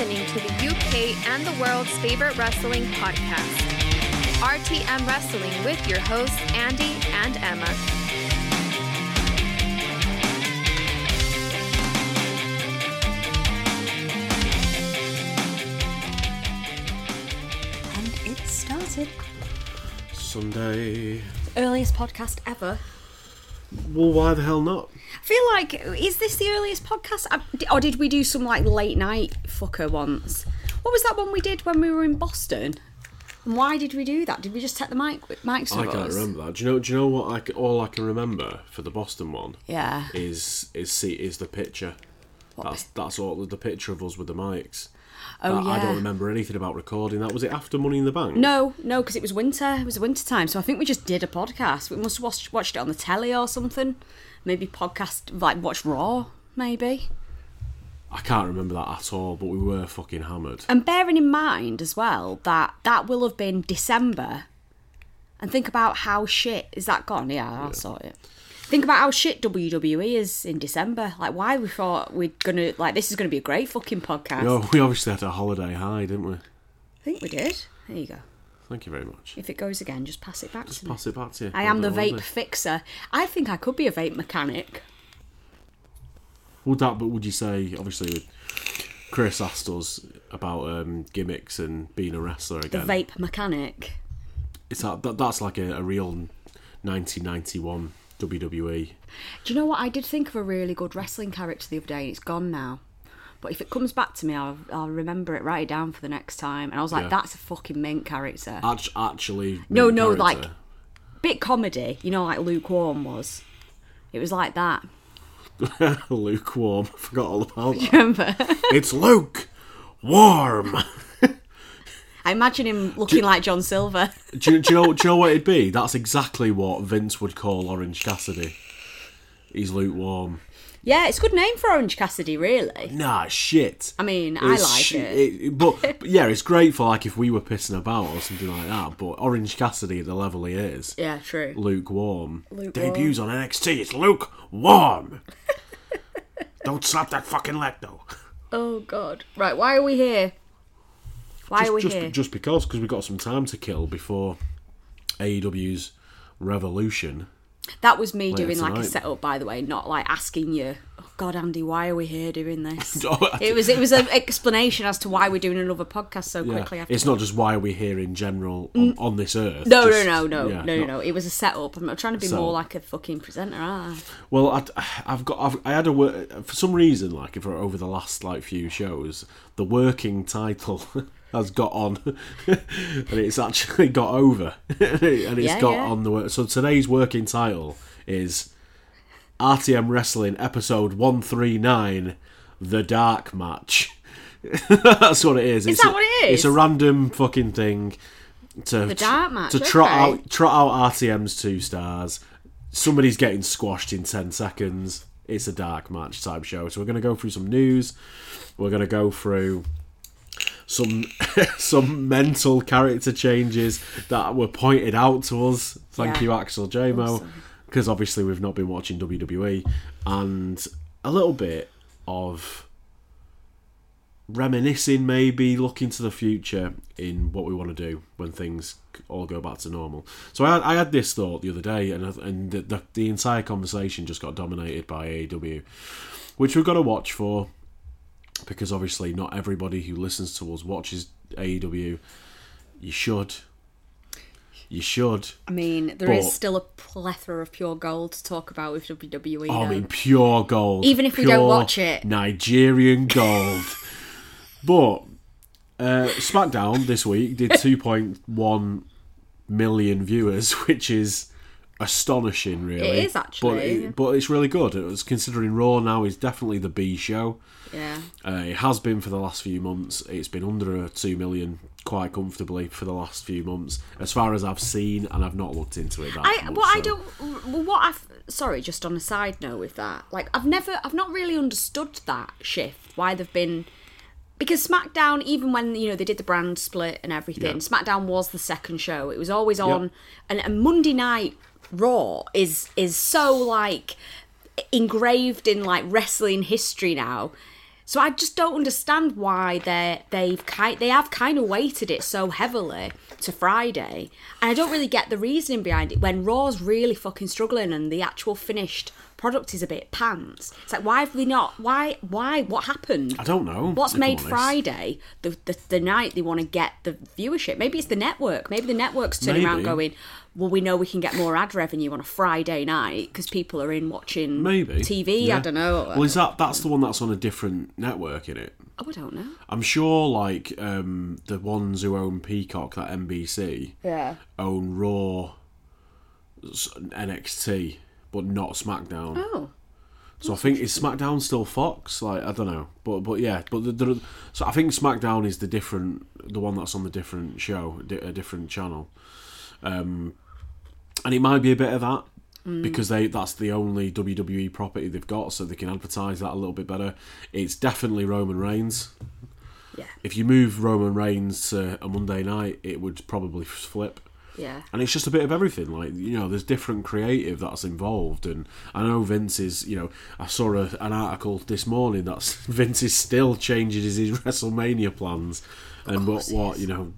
listening to the UK and the world's favorite wrestling podcast, RTM Wrestling, with your hosts, Andy and Emma. And it started. Sunday. Earliest podcast ever. Well, why the hell not? I feel like, is this the earliest podcast? Uh, I- Or did we do some like late night fucker once? What was that one we did when we were in Boston? And why did we do that? Did we just take the mic mics I can't us? remember that. Do you know? Do you know what? I all I can remember for the Boston one Yeah. is is see is the picture. That's that's all. The picture of us with the mics. Oh yeah. I don't remember anything about recording that. Was it after Money in the Bank? No, no, because it was winter. It was winter time, so I think we just did a podcast. We must have watched, watched it on the telly or something. Maybe podcast like watch Raw, maybe. I can't remember that at all. But we were fucking hammered. And bearing in mind as well that that will have been December. And think about how shit is that gone? Yeah, I'll sort it. Think about how shit WWE is in December. Like why we thought we're gonna like this is gonna be a great fucking podcast. Oh, we obviously had a holiday high, didn't we? I think we did. There you go. Thank you very much. If it goes again, just pass it back to me. Pass it back to you. I am the vape fixer. I think I could be a vape mechanic. Would that? But would you say obviously? Chris asked us about um, gimmicks and being a wrestler again. The vape mechanic. It's that, that that's like a, a real 1991 WWE. Do you know what? I did think of a really good wrestling character the other day, and it's gone now. But if it comes back to me, I'll, I'll remember it, write it down for the next time. And I was like, Yeah. that's a fucking mint character. Act- actually, No, no, character. like- Bit comedy, you know, like lukewarm was. It was like that. lukewarm. I forgot all about that. Remember? it's Luke warm. I imagine him looking like John Silver. do, you, do you know? Do you know what it'd be? That's exactly what Vince would call Orange Cassidy. He's lukewarm. Yeah, it's a good name for Orange Cassidy, really. Nah, shit. I mean, I It's like sh- it. but, but yeah, it's great for like if we were pissing about or something like that. But Orange Cassidy, at the level he is, Yeah, true. lukewarm. Lukewarm. Debuts on NXT. It's lukewarm. Don't slap that fucking leg though. Oh, God. Right, why are we here? Why are we just, here? just because, because we've got some time to kill before AEW's Revolution. That was me Later doing like a setup, by the way, not like asking you. Oh God, Andy, why are we here doing this? Oh, it was it was an explanation as to why we're doing another podcast so Yeah. quickly. After It's not just why we're here in general on, mm. on this earth. no, just- no, no, no, yeah, no, no, not- no. It was a setup. I'm trying to be more like a fucking presenter, aren't I? Well, I, I've got. I've, I had a for some reason, like if over the last like few shows, the working title has got on, and it's actually got over, and it's Yeah, got yeah. on the. work. So today's working title is RTM Wrestling Episode One Three Nine, The Dark Match. That's what it is. Is that what it It's a random fucking thing to The dark match, to trot out trot out RTM's two stars. Somebody's getting squashed in ten seconds. It's a dark match type show. So we're going to go through some news. We're going to go through some some mental character changes that were pointed out to us. Thank Yeah. you, Axel JMO, Awesome. because obviously we've not been watching WWE, and a little bit of reminiscing, maybe looking to the future in what we want to do when things all go back to normal. So I had, I had this thought the other day, and and the, the, the entire conversation just got dominated by AEW, which we've got to watch for because obviously not everybody who listens to us watches AEW. You should. You should. I mean, there is But- still a plethora of pure gold to talk about with WWE. Oh, I mean, pure gold. Even if we don't watch it. Nigerian gold. but uh, SmackDown this week did 2.1 million viewers, which is astonishing, really. It is, actually. But, it- but it's really good. It was considering Raw now is definitely the B show. Yeah. Uh, it has been for the last few months. It's been under a 2 million quite comfortably for the last few months, as far as I've seen, and I've not looked into it that I much. well, I don't. Well, what I've sorry, just on a side note with that, like I've never, I've not really understood that shift. Why they've been because SmackDown, even when you know they did the brand split and everything, Yeah. SmackDown was the second show. It was always on, and, and Monday Night Raw is is so like engraved in like wrestling history now. So I just don't understand why they they've kind they have kind of weighted it so heavily to Friday, and I don't really get the reasoning behind it when Raw's really fucking struggling and the actual finished product is a bit pants. It's like why have we not? Why why what happened? I don't know. What's made. Friday the, the the night they want to get the viewership? Maybe it's the network. Maybe the network's turning around going, well, we know we can get more ad revenue on a Friday night because people are in watching Maybe TV. Yeah. I don't know. Well, is that that's the one that's on a different network in it? oh, I don't know. I'm sure, like um, the ones who own Peacock, that NBC, Yeah. own Raw, NXT, but not SmackDown. Oh. So I think is SmackDown still Fox? Like I don't know, but but yeah, but the, the, so I think SmackDown is the different, the one that's on the different show, di- a different channel, um, and it might be a bit of that because they that's the only WWE property they've got, so they can advertise that a little bit better. It's definitely Roman Reigns. Yeah. If you move Roman Reigns to a Monday night, it would probably flip. Yeah. And it's just a bit of everything. Like you know, there's different creative that's involved, and I know Vince is. You know, I saw a, an article this morning that Vince is still changing his, his WrestleMania plans, and what what you know,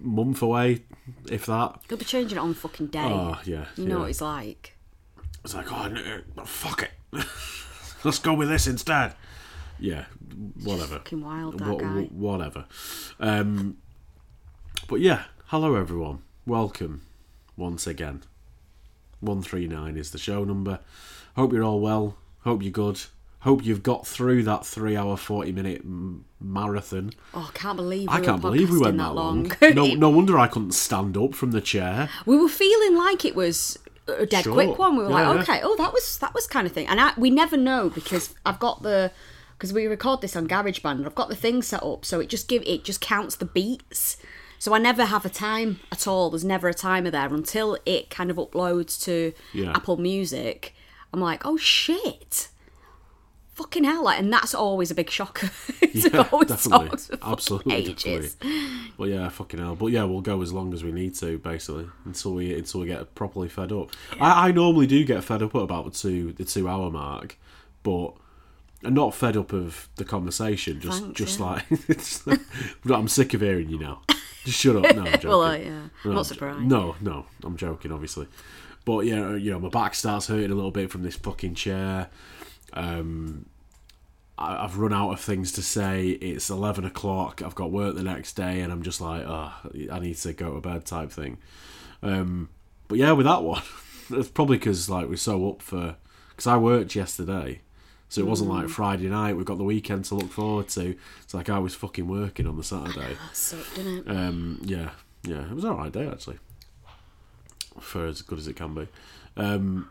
month away, if that. They'll be changing it on the fucking day. Oh yeah, you know yeah. what it's like. It's like oh no, fuck it, let's go with this instead. Yeah, whatever. Fucking wild, that guy. whatever. Um, but yeah, hello everyone. Welcome once again. 139 is the show number. Hope you're all well. Hope you're good. Hope you've got through that three hour, 40 minute m- marathon. Oh, I can't believe we I can't believe we went that long. long. no, no wonder I couldn't stand up from the chair. we were feeling like it was a dead Sure. quick one. We were Yeah, like, yeah. okay, oh, that was that was kind of thing. And I, we never know because I've got the because we record this on GarageBand. and I've got the thing set up so it just give it just counts the beats. So I never have a time at all. There's never a timer there until it kind of uploads to Yeah. Apple Music. I'm like, oh shit. Fucking hell, like, and that's always a big shocker. Yeah, definitely. talks for fucking Absolutely, ages. definitely. But yeah, fucking hell. But yeah, we'll go as long as we need to, basically, until we until we get properly fed up. I, I normally do get fed up at about the two the two hour mark, but I'm not fed up of the conversation. Just Thanks, just yeah. like I'm sick of hearing you now. Just shut up. No, I'm joking. Well, uh, yeah, No, not surprised. No, no, I'm joking, obviously. But yeah, you know, my back starts hurting a little bit from this fucking chair. Um, I've run out of things to say. It's eleven o'clock. I've got work the next day, and I'm just like, oh, I need to go to bed, type thing. Um, but yeah, with that one, it's probably because like we're so up for. Because I worked yesterday, so it wasn't like Friday night. We've got the weekend to look forward to. It's like I was fucking working on the Saturday. Didn't it? Um, yeah, yeah, it was all right day actually, for as good as it can be. Um,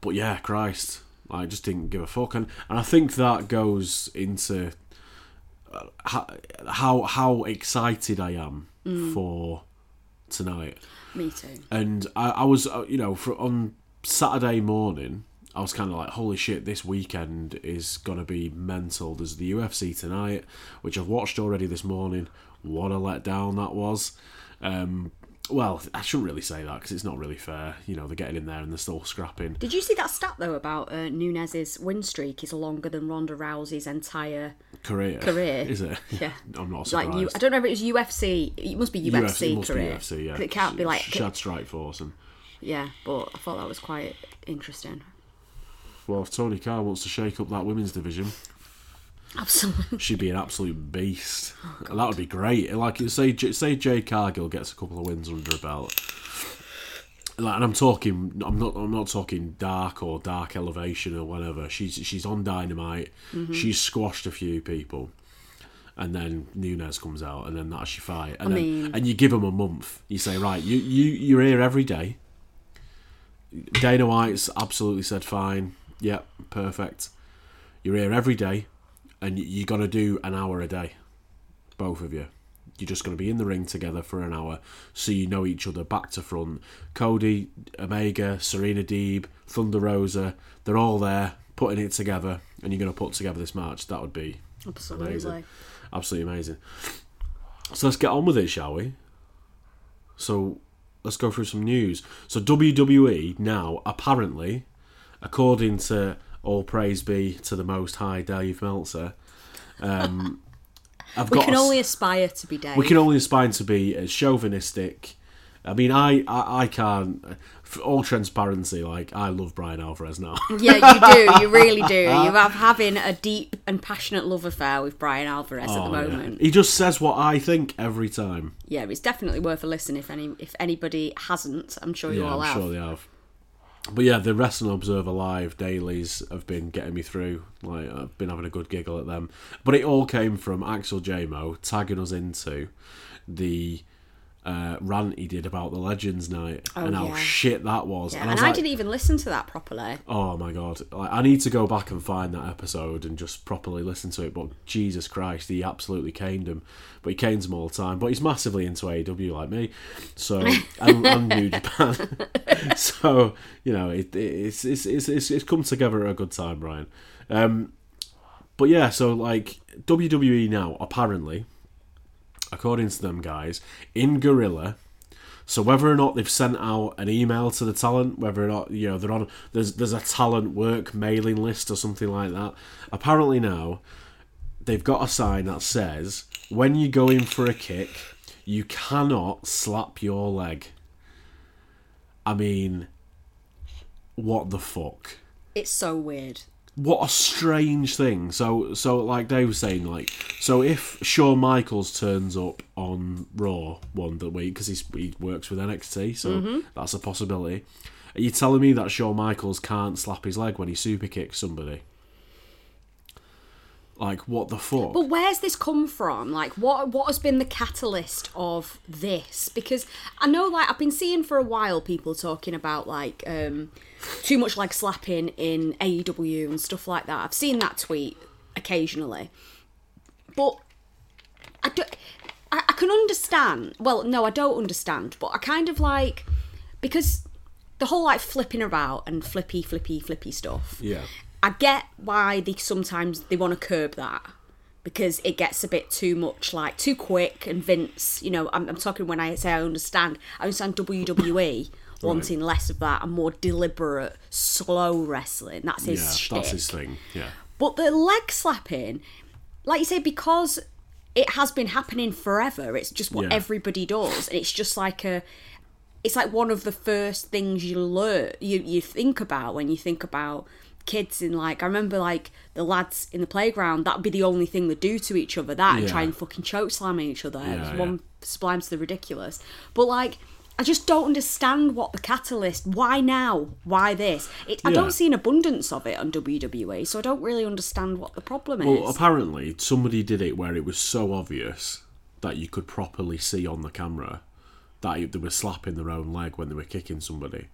but yeah, Christ, I just didn't give a fuck, and and I think that goes into uh, how how, how excited I am for tonight. Me too. And I, I was, uh, you know, for, on Saturday morning, I was kind of like, holy shit, this weekend is going to be mental. There's the UFC tonight, which I've watched already this morning. What a letdown that was. Um, well, I shouldn't really say that because it's not really fair. You know, they're getting in there and they're still scrapping. Did you see that stat though about uh, Nunes's win streak is longer than Ronda Rousey's entire Career. career? Is it? Yeah. I'm not like surprised. you. I don't know if it was UFC. It must be UFC, UFC, it must career. be UFC, yeah. It can't be like She had Strikeforce and... yeah. But I thought that was quite interesting. Well, if Tony Khan wants to shake up that women's division, Absolutely. she'd be an absolute beast. Oh, that would be great. Like say say Jade Cargill gets a couple of wins under her belt. Like, and I'm talking, I'm not, I'm not talking dark or dark elevation or whatever. She's she's on dynamite. Mm-hmm. She's squashed a few people, and then Nunes comes out, and then that's your fight. And I then, mean- and you give them a month. You say, right, you you you're here every day. Dana White's absolutely said fine. Yep, perfect. You're here every day, and you're gonna do an hour a day, both of you. You're just gonna be in the ring together for an hour, so you know each other back to front. Cody, Omega, Serena Deeb, Thunder Rosa, they're all there putting it together, and you're gonna put together this match. That would be Absolutely. Amazing. absolutely amazing. So let's get on with it, shall we? So let's go through some news. So WWE now apparently, according to all praise be to the Most High Dave Meltzer, Um, I've We can a only aspire to be Dave. we can only aspire to be as chauvinistic. I mean, I, I, I can't. For all transparency, like I love Bryan Alvarez now. Yeah, you do. You really do. You have having a deep and passionate love affair with Bryan Alvarez at the Oh, yeah. moment. He just says what I think every time. Yeah, it's definitely worth a listen if any if anybody hasn't. I'm sure you Yeah, all I'm have. sure they have. But yeah, the Wrestling Observer Live dailies have been getting me through. Like I've been having a good giggle at them. But it all came from Axel JMO tagging us into the uh, rant he did about the Legends Night and how Oh, yeah. shit that was. Yeah, and and I was I like, didn't even listen to that properly. Oh my god! Like, I need to go back and find that episode and just properly listen to it. But Jesus Christ, he absolutely caned him. But he canes him all the time. But he's massively into AEW like me, so and, and New Japan. so you know, it, it's, it's it's it's it's come together at a good time, Brian. Um, but yeah, so like WWE now apparently, according to them guys, in Gorilla. So whether or not they've sent out an email to the talent, whether or not you know they're on there's there's a talent work mailing list or something like that. Apparently now they've got a sign that says when you go in for a kick, you cannot slap your leg. I mean, what the fuck? It's so weird. What a strange thing. So, so like Dave was saying, like, so if Shawn Michaels turns up on Raw one that week because he works with NXT, so that's a possibility. Are you telling me that Shawn Michaels can't slap his leg when he super kicks somebody? Like, what the fuck? But where's this come from? Like, what what has been the catalyst of this? Because I know, like, I've been seeing for a while people talking about like um, too much like slapping in AEW and stuff like that. I've seen that tweet occasionally, but I do, I, I can understand. Well, no, I don't understand. But I kind of like because the whole like flipping about and flippy, flippy, flippy stuff. yeah, I get why they sometimes they want to curb that because it gets a bit too much, like too quick. And Vince, you know, I'm, I'm talking when I say I understand. I understand WWE wanting less of that and more deliberate, slow wrestling. That's his yeah, shtick. that's his thing. Yeah, But the leg slapping, like you say, because it has been happening forever. It's just what Yeah. everybody does, and it's just like a. It's like one of the first things you learn, you you think about when you think about kids in like I remember like the lads in the playground that would be the only thing they do to each other that and Yeah. try and fucking choke slam each other. Yeah, one sublime to the ridiculous. But like I just don't understand what the catalyst. Why now? Why this? It, I Yeah. don't see an abundance of it on WWE, so I don't really understand what the problem is. Well, apparently somebody did it where it was so obvious that you could properly see on the camera that they were slapping their own leg when they were kicking somebody.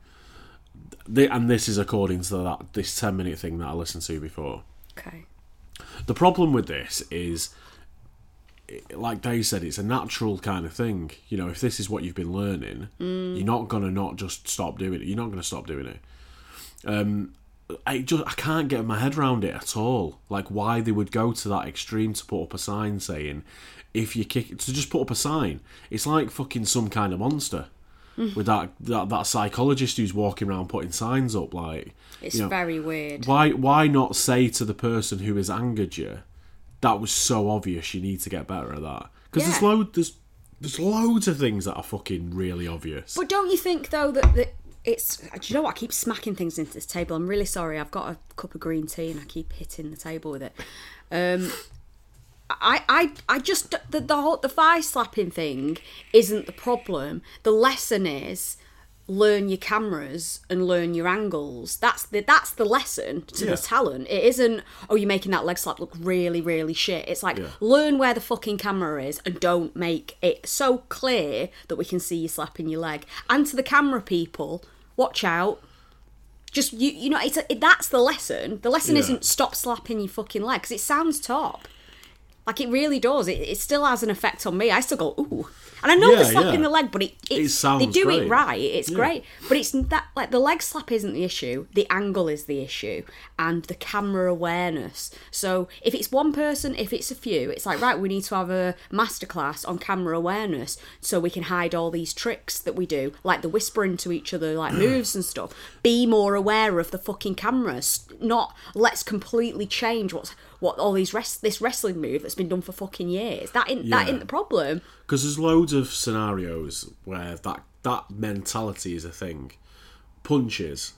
They, and this is according to that this ten minute thing that I listened to before. okay. The problem with this is, like Dave said, it's a natural kind of thing. You know, if this is what you've been learning, you're not gonna not just stop doing it. You're not gonna stop doing it. Um, I just I can't get my head around it at all. Like why they would go to that extreme to put up a sign saying, if you kick to just put up a sign. It's like fucking some kind of monster. With that, that that psychologist who's walking around putting signs up, like It's you know, very weird. why why not say to the person who has angered you, that was so obvious. You need to get better at that because there's Yeah. load there's there's loads of things that are fucking really obvious. But don't you think though that, that it's? Do you know what? I keep smacking things into this table. I'm really sorry. I've got a cup of green tea and I keep hitting the table with it. Um, I, I, I just the the whole the thigh slapping thing isn't the problem. The lesson is learn your cameras and learn your angles. That's the that's the lesson to Yeah. the talent. It isn't oh you're making that leg slap look really really shit. It's like Yeah. learn where the fucking camera is and don't make it so clear that we can see you slapping your leg. And to the camera people, watch out. Just you you know it's a, it, that's the lesson. The lesson Yeah. isn't stop slapping your fucking leg because it sounds top. Like it really does. It, it still has an effect on me. I still go ooh. And I know Yeah, the slap yeah. in the leg, but it, It sounds they do great. it right. It's Yeah. great, but it's that like the leg slap isn't the issue. The angle is the issue, and the camera awareness. So if it's one person, if it's a few, it's like right, we need to have a masterclass on camera awareness so we can hide all these tricks that we do, like the whispering to each other, like moves and stuff. Be more aware of the fucking cameras, not let's completely change what's what all these rest this wrestling move that's been done for fucking years. That ain't that Yeah. ain't the problem. Because there's loads of scenarios where that that mentality is a thing. Punches.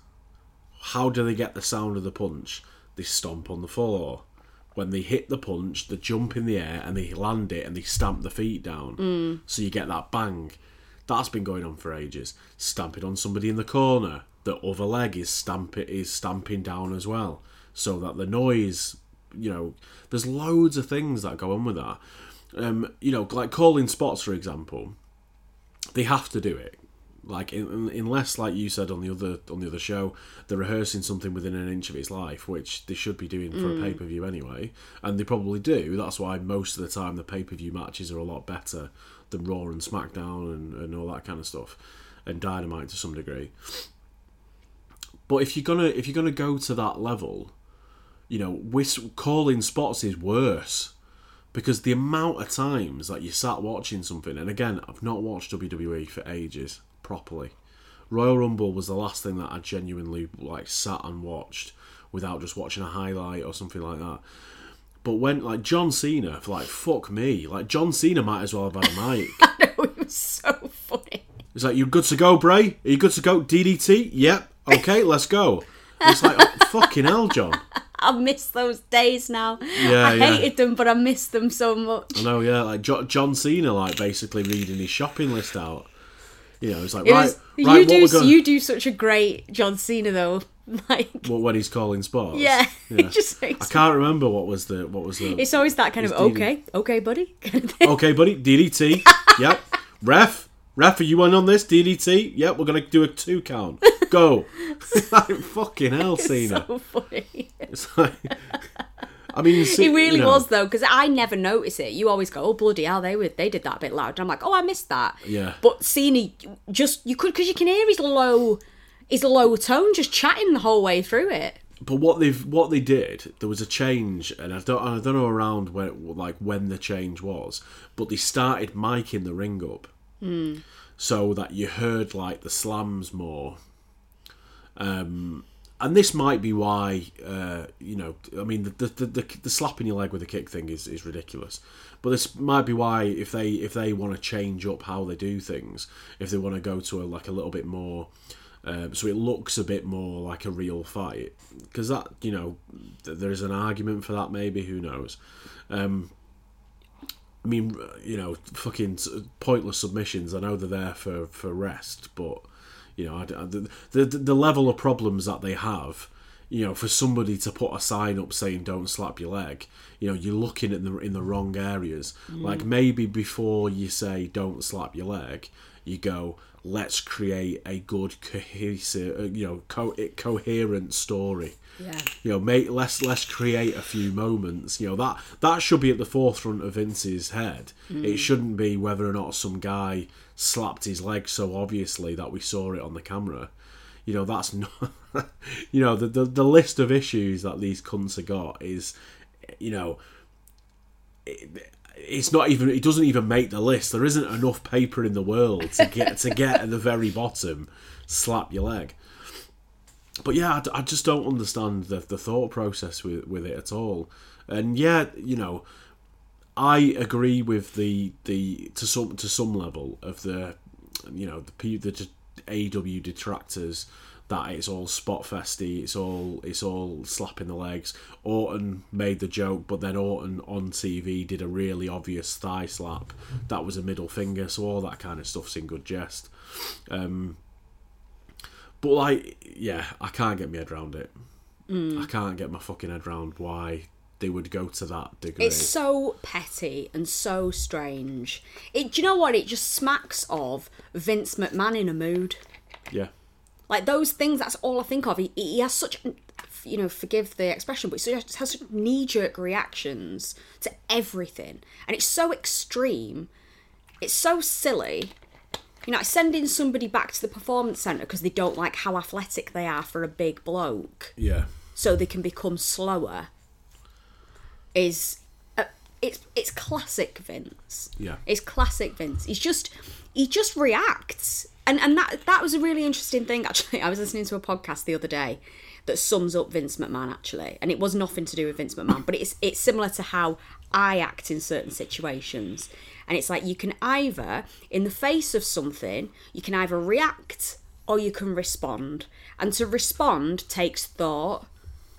How do they get the sound of the punch? They stomp on the floor. When they hit the punch, they jump in the air and they land it and they stamp the feet down. Mm. So you get that bang. That's been going on for ages. Stamping on somebody in the corner. The other leg is stamp is stamping down as well. So that the noise you know, there's loads of things that go on with that. Um, you know, like calling spots, for example, they have to do it. Like, in, unless, like you said on the other on the other show, they're rehearsing something within an inch of its life, which they should be doing for a pay per view anyway, and they probably do. That's why most of the time the pay per view matches are a lot better than Raw and SmackDown and, and all that kind of stuff, and Dynamite to some degree. But if you're gonna if you're gonna go to that level, you know, whis- calling spots is worse because the amount of times that you sat watching something, and again, I've not watched WWE for ages properly. Royal Rumble was the last thing that I genuinely like sat and watched without just watching a highlight or something like that. But when like John Cena, like fuck me, like John Cena might as well have had a mic. I know it was so funny. It's like, you good to go, Bray? Are you good to go? DDT? Yep. Okay, let's go. It's like, oh, fucking hell, John. I miss those days now. Yeah, I yeah. hated them, but I miss them so much. I know, yeah, like jo- John Cena, like basically reading his shopping list out. You know, it's like It right, was, right. you do going you do such a great John Cena though. Like what when he's calling spots. yeah, yeah. it just I can't remember what was the what was the. it's always that kind of DD. okay, okay, buddy. kind of thing. okay, buddy, DDT. yep. Ref, ref, are you in on this? DDT. Yep, we're gonna do a two count. Go. like fucking hell, Cena. so funny. It's like. I mean, It really was though, because I never notice it. You always go, "Oh bloody hell, they were they did that a bit loud." And I'm like, "Oh, I missed that." Yeah. But Cena, just you could because you can hear his low, his low tone just chatting the whole way through it. but what they've what they did there was a change and i don't i don't know around when like when the change was but they started miking the ring up hmm. so that you heard like the slams more um and this might be why uh you know i mean the the, the, the slapping your leg with a kick thing is, is ridiculous. But this might be why if they if they want to change up how they do things if they want to go to a like a little bit more um, so it looks a bit more like a real fight. Because that you know th- there's an argument for that maybe who knows? Um, I mean you know fucking pointless submissions I know they're there for for rest but you know I d- I- the, the the level of problems that they have you know for somebody to put a sign up saying don't slap your leg you know you're looking at the in the wrong areas. Mm. Like maybe before you say don't slap your leg you go let's create a good cohesive uh, you know co- eh, coherent story. Yeah. you know make let's let's create a few moments. You know that that should be at the forefront of Vince's head. It mm. shouldn't be whether or not some guy slapped his leg so obviously that we saw it on the camera. You know that's not you know the, the the list of issues that these cunts have got is you know it, it's not even it doesn't even make the list. There isn't enough paper in the world to get to get at the very bottom slap your leg. But yeah I just don't understand the, the thought process with, with it at all. And yeah you know I agree with the the to some to some level of the you know the pe- the AW detractors that it's all spot festy, it's all it's all slapping the legs. Orton made the joke, but then Orton on TV did a really obvious thigh slap that was a middle finger, so all that kind of stuff's in good jest. Um, but like, yeah, I can't get my head around it. I can't get my fucking head around why they would go to that degree. It's so petty and so strange. It, do you know what? It just smacks of Vince McMahon in a mood. yeah. Like those things. That's all I think of. He, he has such, you know, forgive the expression, but he has such knee jerk reactions to everything, and it's so extreme. it's so silly. You know, like sending somebody back to the performance centre because they don't like how athletic they are for a big bloke, Yeah. so they can become slower. Is uh, it's it's classic Vince. Yeah. It's classic Vince. He's just he just reacts. And and that that was a really interesting thing actually. I was listening to a podcast the other day that sums up Vince McMahon actually. And it was nothing to do with Vince McMahon, but it's it's similar to how I act in certain situations. And it's like you can either in the face of something, you can either react or you can respond. And to respond takes thought,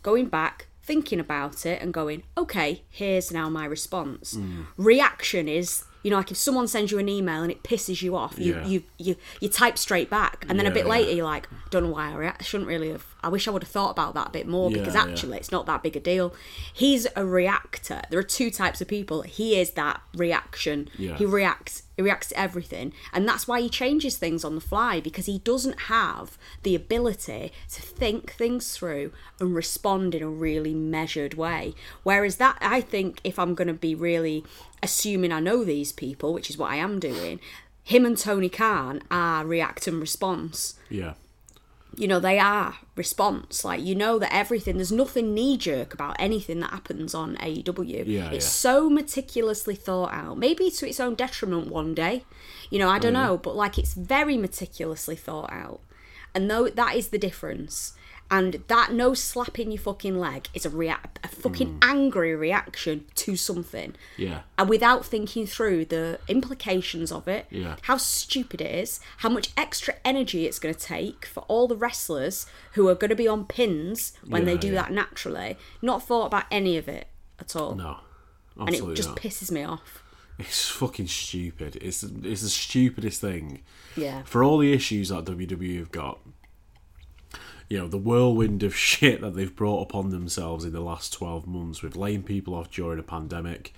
going back, thinking about it and going, okay, here's now my response. Mm. Reaction is, you know, like if someone sends you an email and it pisses you off, you Yeah. you, you you type straight back, and then a Yeah, bit yeah. later you're like, don't know why. I shouldn't really have. I wish I would have thought about that a bit more because Yeah, yeah. actually it's not that big a deal. He's a reactor. There are two types of people. He is that reaction. Yeah. He reacts. He reacts to everything, and that's why he changes things on the fly because he doesn't have the ability to think things through and respond in a really measured way. Whereas that, I think, if I'm going to be really assuming I know these people, which is what I am doing, him and Tony Khan are react and response Yeah. You know they are response. Like you know that everything there's nothing knee jerk about anything that happens on AEW Yeah, it's yeah. so meticulously thought out. Maybe to its own detriment one day. You know I don't Mm. know but like it's very meticulously thought out. And though that is the difference and that no slapping your fucking leg is a react a fucking angry reaction to something Mm. Yeah. and without thinking through the implications of it, Yeah. how stupid it is, how much extra energy it's going to take for all the wrestlers who are going to be on pins when they do yeah. that naturally. Not thought about any of it at all. No. and it just not. pisses me off. It's fucking stupid. It's it's the stupidest thing. Yeah. For all the issues that WWE have got, you know, the whirlwind of shit that they've brought upon themselves in the last twelve months with laying people off during a pandemic,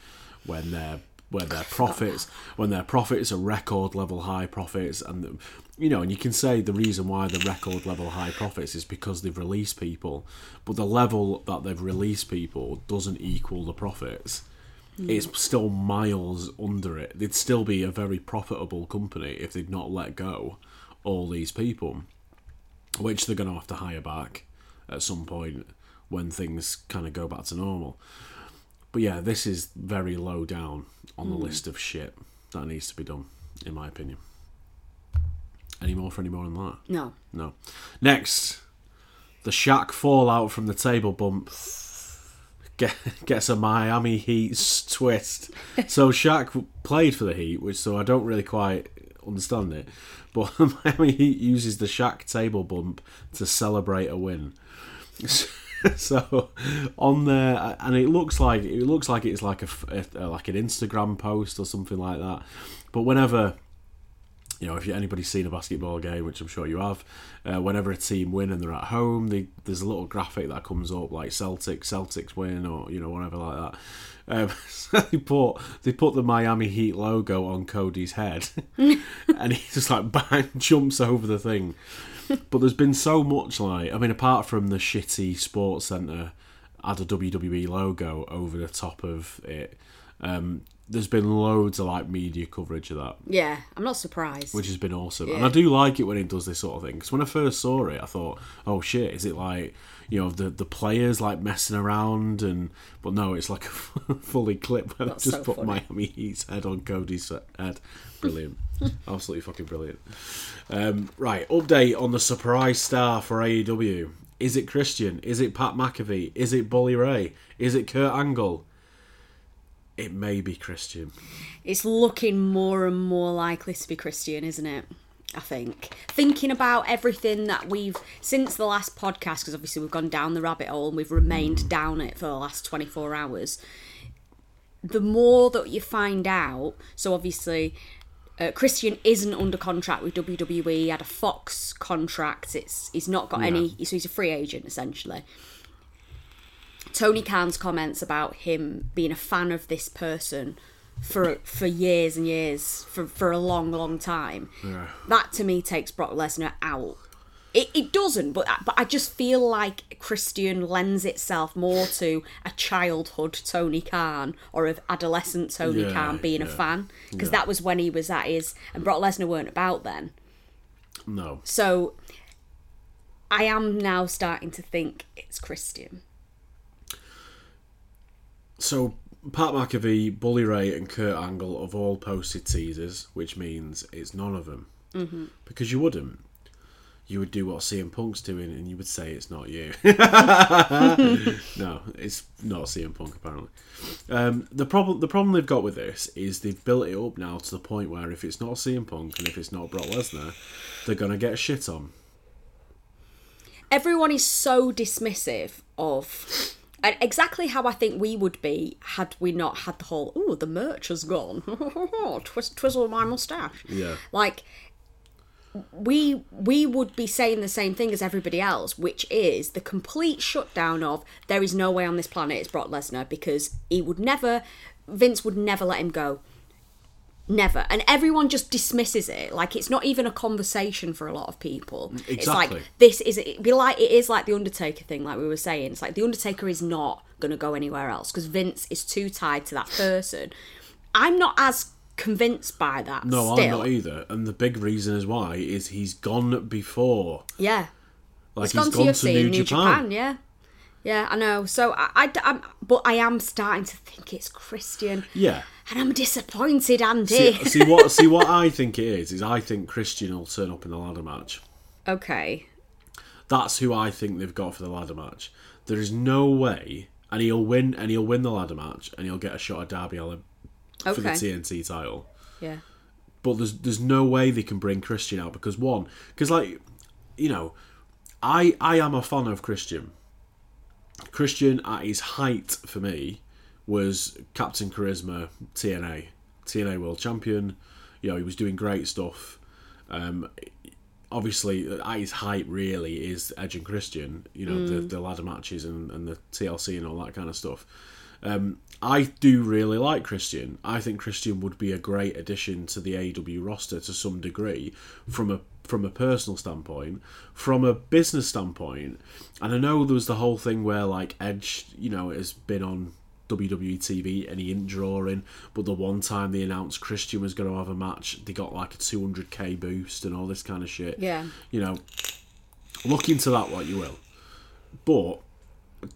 when their where their profits when their profits are record level high profits and you know and you can say the reason why the record level high profits is because they've released people but the level that they've released people doesn't equal the profits. Hmm. It's still miles under it. They'd still be a very profitable company if they'd not let go all these people, which they're going to have to hire back at some point when things kind of go back to normal. But yeah, this is very low down on the hmm. list of shit that needs to be done, in my opinion. Any more for any more than that? No. No. Next, the Shaq fallout from the table bump get, gets a Miami Heat twist. so Shaq played for the Heat, which so I don't really quite understand it. But Miami Heat uses the Shaq table bump to celebrate a win. so on there, and it looks like it looks like it's like a, a- like an Instagram post or something like that. But whenever you know, if anybody's seen a basketball game, which I'm sure you have, uh, whenever a team win and they're at home, they, there's a little graphic that comes up like Celtics, Celtics win, or you know whatever like that. Um, so they put they put the Miami Heat logo on Cody's head, and he just like bang jumps over the thing. But there's been so much like I mean, apart from the shitty SportsCenter add a WWE logo over the top of it. Um, there's been loads of like media coverage of that Yeah, I'm not surprised. which has been awesome. And I do like it when it does this sort of thing. Because when I first saw it, I thought, "Oh shit, is it like you know the the players like messing around?" And but no, it's like a fully clip where just so put funny. Miami Heat's head on Cody's head. Brilliant, absolutely fucking brilliant. Um, right, update on the surprise star for AEW. Is it Christian? Is it Pat McAfee? Is it Bully Ray? Is it Kurt Angle? It may be Christian. it's looking more and more likely to be Christian, isn't it? I think. Thinking about everything that we've, since the last podcast, because obviously we've gone down the rabbit hole and we've remained down it for the last 24 hours, the more that you find out, so obviously. Uh, Christian isn't under contract with WWE. He had a Fox contract. It's he's not got any. So he's a free agent essentially. Tony Khan's comments about him being a fan of this person for for years and years for for a long long time Yeah. that to me takes Brock Lesnar out It, it doesn't, but but I just feel like Christian lends itself more to a childhood Tony Khan or of adolescent Tony Yeah, Khan being a fan because Yeah. that was when he was at his and Brock Lesnar weren't about then. No. So I am now starting to think it's Christian. So Pat McAfee, Bully Ray, and Kurt Angle have all posted teasers, which means it's none of them. Mm-hmm. Because you wouldn't. You would do what CM Punk's doing, and you would say it's not you. no, it's not CM Punk apparently. Um, the problem, the problem they've got with this is they've built it up now to the point where if it's not CM Punk and if it's not Brock Lesnar, they're gonna get shit on. everyone is so dismissive of and exactly how I think we would be had we not had the whole oh the merch has gone. Twist, twizzle my mustache. Yeah. like we we would be saying the same thing as everybody else which is the complete shutdown of there is no way on this planet it's Brock Lesnar because he would never Vince would never let him go Never. And everyone just dismisses it. Like it's not even a conversation for a lot of people. It's like this is it be like it is like the Undertaker thing, like we were saying. It's like the Undertaker is not gonna go anywhere else because Vince is too tied to that person. I'm not as convinced by that. No, still. I'm not either. And the big reason is why is he's gone before. Yeah. Like It's gone to UFC New, New Japan. Japan. yeah. Yeah, I know. So I, I, am but I am starting to think it's Christian, Yeah. And I'm disappointed, Andy. See, see what see what I think it is is I think Christian will turn up in the ladder match. okay, That's who I think they've got for the ladder match. There is no way, and he'll win, and he'll win the ladder match, and he'll get a shot at Darby Allin for the Okay. TNT title. yeah, But there's there's no way they can bring Christian out because one, because like, you know, I I am a fan of Christian. Christian at his height for me was Captain Charisma TNA TNA World Champion. You know he was doing great stuff. Um, obviously at his height really is Edge and Christian. You know the, the ladder matches and, and the TLC and all that kind of stuff. Um, I do really like Christian. I think Christian would be a great addition to the AEW roster to some degree, from a from a personal standpoint, from a business standpoint. And I know there was the whole thing where like Edge, you know, has been on WWE TV and he didn't draw in, but the one time they announced Christian was going to have a match, they got like a 200k boost and all this kind of shit. Yeah. You know, look into that what you will. But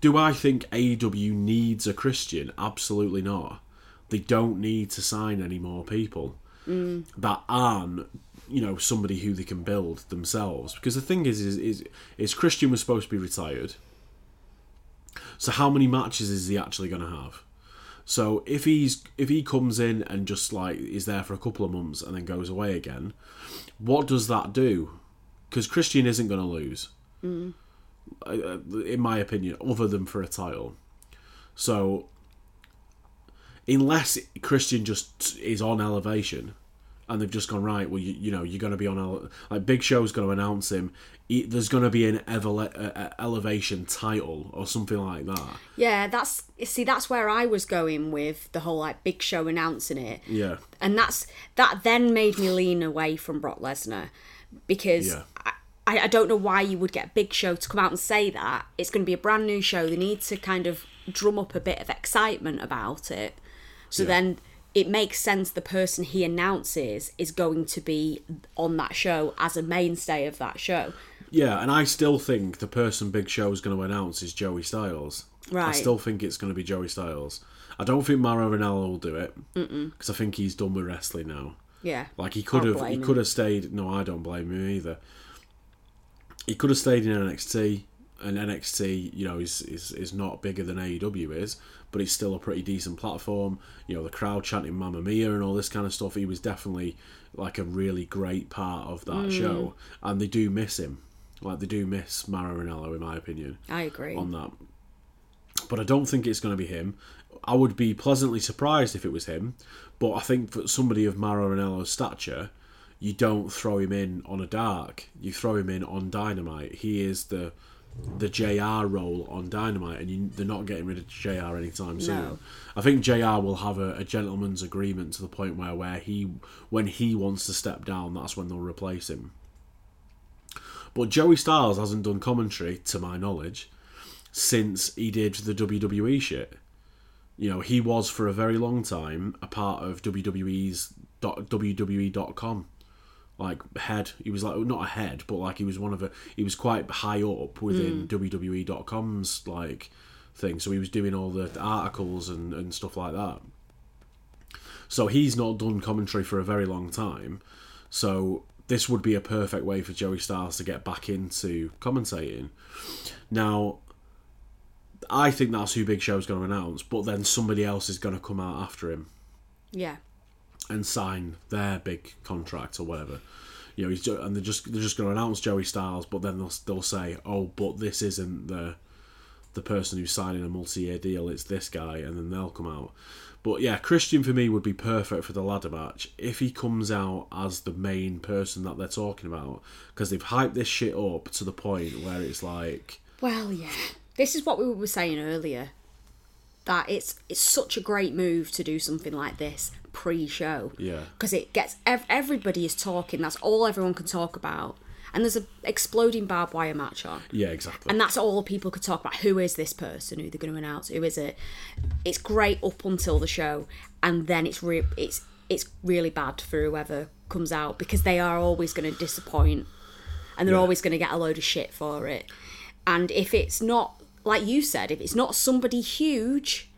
do I think AEW needs a Christian? Absolutely not. They don't need to sign any more people mm. that aren't, you know, somebody who they can build themselves. Because the thing is, is, is, is Christian was supposed to be retired. So how many matches is he actually going to have? So if he's if he comes in and just like is there for a couple of months and then goes away again, what does that do? Because Christian isn't going to lose uh, in my opinion, other than for a title. So, unless Christian just is on elevation, and they've just gone right, well, you, you know, you're going to be on a like Big Show's going to announce him. He, there's going to be an evele- uh, uh, elevation title or something like that. yeah. That's see, that's where I was going with the whole like Big Show announcing it. Yeah, and that's that then made me lean away from Brock Lesnar because Yeah. I, I I don't know why you would get Big Show to come out and say that it's going to be a brand new show. They need to kind of drum up a bit of excitement about it, so Yeah. then it makes sense the person he announces is going to be on that show as a mainstay of that show. yeah, and I still think the person Big Show is going to announce is Joey Styles. Right. I still think it's going to be Joey Styles. I don't think Mauro Ranallo will do it because I think he's done with wrestling now. Yeah, Like he could Can't have, he him. could have stayed. No, I don't blame him either. He could have stayed in NXT, and NXT, you know, is is, is not bigger than AEW is, but it's still a pretty decent platform. You know, the crowd chanting "Mamma Mia" and all this kind of stuff. He was definitely like a really great part of that Mm. show, and they do miss him. Like they do miss Mauro Ranallo, in my opinion I agree. on that. But I don't think it's going to be him. I would be pleasantly surprised if it was him. But I think for somebody of Mauro Ranallo's stature, you don't throw him in on a dark. You throw him in on Dynamite. He is the the JR role on Dynamite, and you, they're not getting rid of JR anytime soon. No. I think JR will have a, a gentleman's agreement to the point where, where he when he wants to step down, that's when they'll replace him. But Joey Styles hasn't done commentary, to my knowledge, since he did the WWE shit. You know, he was for a very long time a part of WWE's WWE.com. Like head, he was like not a head, but like he was one of a. He was quite high up within mm. WWE.com's like thing. So he was doing all the articles and, and stuff like that. So he's not done commentary for a very long time. So this would be a perfect way for Joey Styles to get back into commentating. Now, I think that's who Big Show's going to announce, but then somebody else is going to come out after him Yeah. And sign their big contract or whatever. You know, he's ju- and they're just they're just going to announce Joey Styles, but then they'll they'll say, "Oh, but this isn't the the person who's signing a multi-year deal. It's this guy," and then they'll come out. But yeah, Christian for me would be perfect for the ladder match if he comes out as the main person that they're talking about because they've hyped this shit up to the point where it's like, Well, yeah. This is what we were saying earlier. That it's it's such a great move to do something like this pre-show. Yeah. Because it gets ev- everybody is talking. That's all everyone can talk about. And there's a exploding barbed wire match on. yeah, exactly. And that's all people could talk about. Who is this person? Who they're going to announce? Who is it? It's great up until the show, and then it's re- it's it's really bad for whoever comes out because they are always going to disappoint, and they're Yeah. always going to get a load of shit for it. And if it's not like you said, if it's not somebody huge,